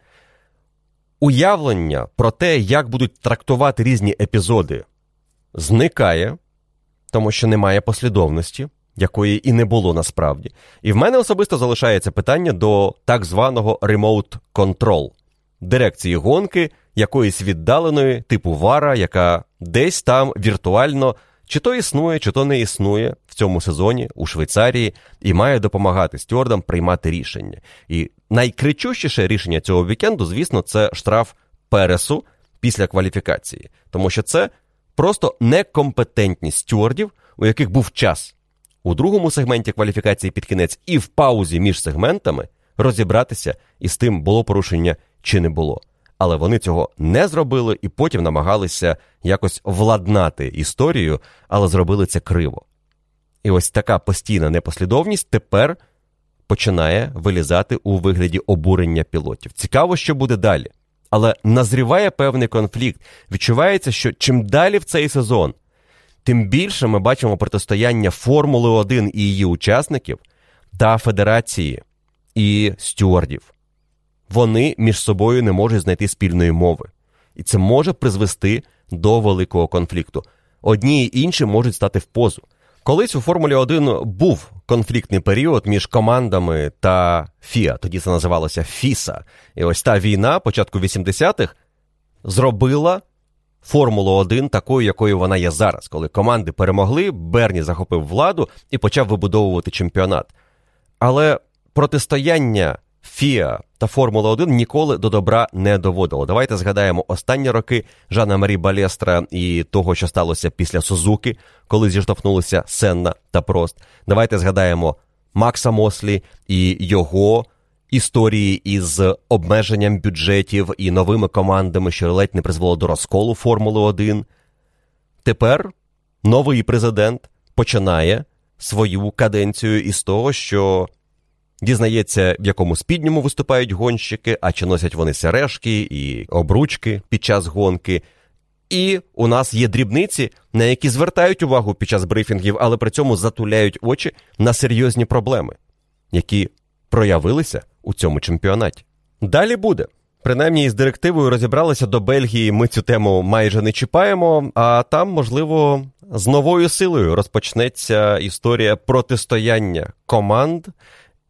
уявлення про те, як будуть трактувати різні епізоди, зникає, тому що немає послідовності, якої і не було насправді. І в мене особисто залишається питання до так званого control, дирекції гонки якоїсь віддаленої, типу вара, яка десь там віртуально чи то існує, чи то не існує в цьому сезоні у Швейцарії і має допомагати стюардам приймати рішення. І найкричущіше рішення цього вікенду, звісно, це штраф Пересу після кваліфікації, тому що це просто некомпетентність стюардів, у яких був час у другому сегменті кваліфікації під кінець і в паузі між сегментами розібратися із тим, було порушення чи не було але вони цього не зробили і потім намагалися якось владнати історію, але зробили це криво. І ось така постійна непослідовність тепер починає вилізати у вигляді обурення пілотів. Цікаво, що буде далі. Але назріває певний конфлікт. Відчувається, що чим далі в цей сезон, тим більше ми бачимо протистояння Формули 1 і її учасників та Федерації і стюардів вони між собою не можуть знайти спільної мови. І це може призвести до великого конфлікту. Одні і інші можуть стати в позу. Колись у Формулі 1 був конфліктний період між командами та ФІА, тоді це називалося ФІСА. І ось та війна початку 80-х зробила Формулу 1 такою, якою вона є зараз, коли команди перемогли, Берні захопив владу і почав вибудовувати чемпіонат. Але протистояння Фіа та Формула 1 ніколи до добра не доводило. Давайте згадаємо останні роки Жана Марі Балестра і того, що сталося після Сузуки, коли зіштовхнулися Сенна та Прост. Давайте згадаємо Макса Мослі і його історії із обмеженням бюджетів і новими командами, що ледь не призвело до розколу Формули 1. Тепер новий президент починає свою каденцію із того, що Дізнається, в якому спідньому виступають гонщики, а чи носять вони сережки і обручки під час гонки. І у нас є дрібниці, на які звертають увагу під час брифінгів, але при цьому затуляють очі на серйозні проблеми, які проявилися у цьому чемпіонаті. Далі буде. Принаймні, із директивою розібралися до Бельгії. Ми цю тему майже не чіпаємо, а там, можливо, з новою силою розпочнеться історія протистояння команд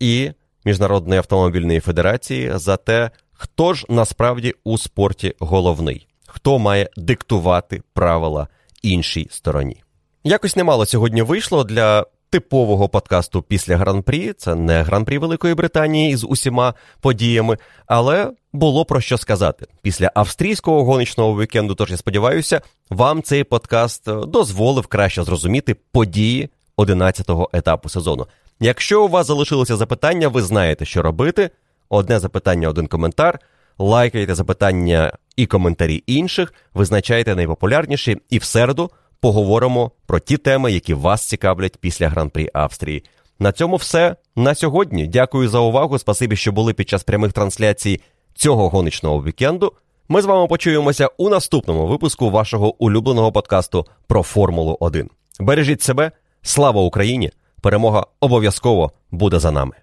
і Міжнародної автомобільної федерації за те, хто ж насправді у спорті головний, хто має диктувати правила іншій стороні. Якось немало сьогодні вийшло для типового подкасту після гран-прі. Це не гран-прі Великої Британії з усіма подіями, але було про що сказати. Після австрійського гоночного вікенду, тож я сподіваюся, вам цей подкаст дозволив краще зрозуміти події 11-го етапу сезону. Якщо у вас залишилося запитання, ви знаєте, що робити. Одне запитання, один коментар. Лайкайте запитання і коментарі інших, визначайте найпопулярніші, і в середу поговоримо про ті теми, які вас цікавлять після гран-прі Австрії. На цьому все на сьогодні. Дякую за увагу. Спасибі, що були під час прямих трансляцій цього гоночного вікенду. Ми з вами почуємося у наступному випуску вашого улюбленого подкасту про Формулу 1. Бережіть себе, слава Україні! Перемога обов'язково буде за нами.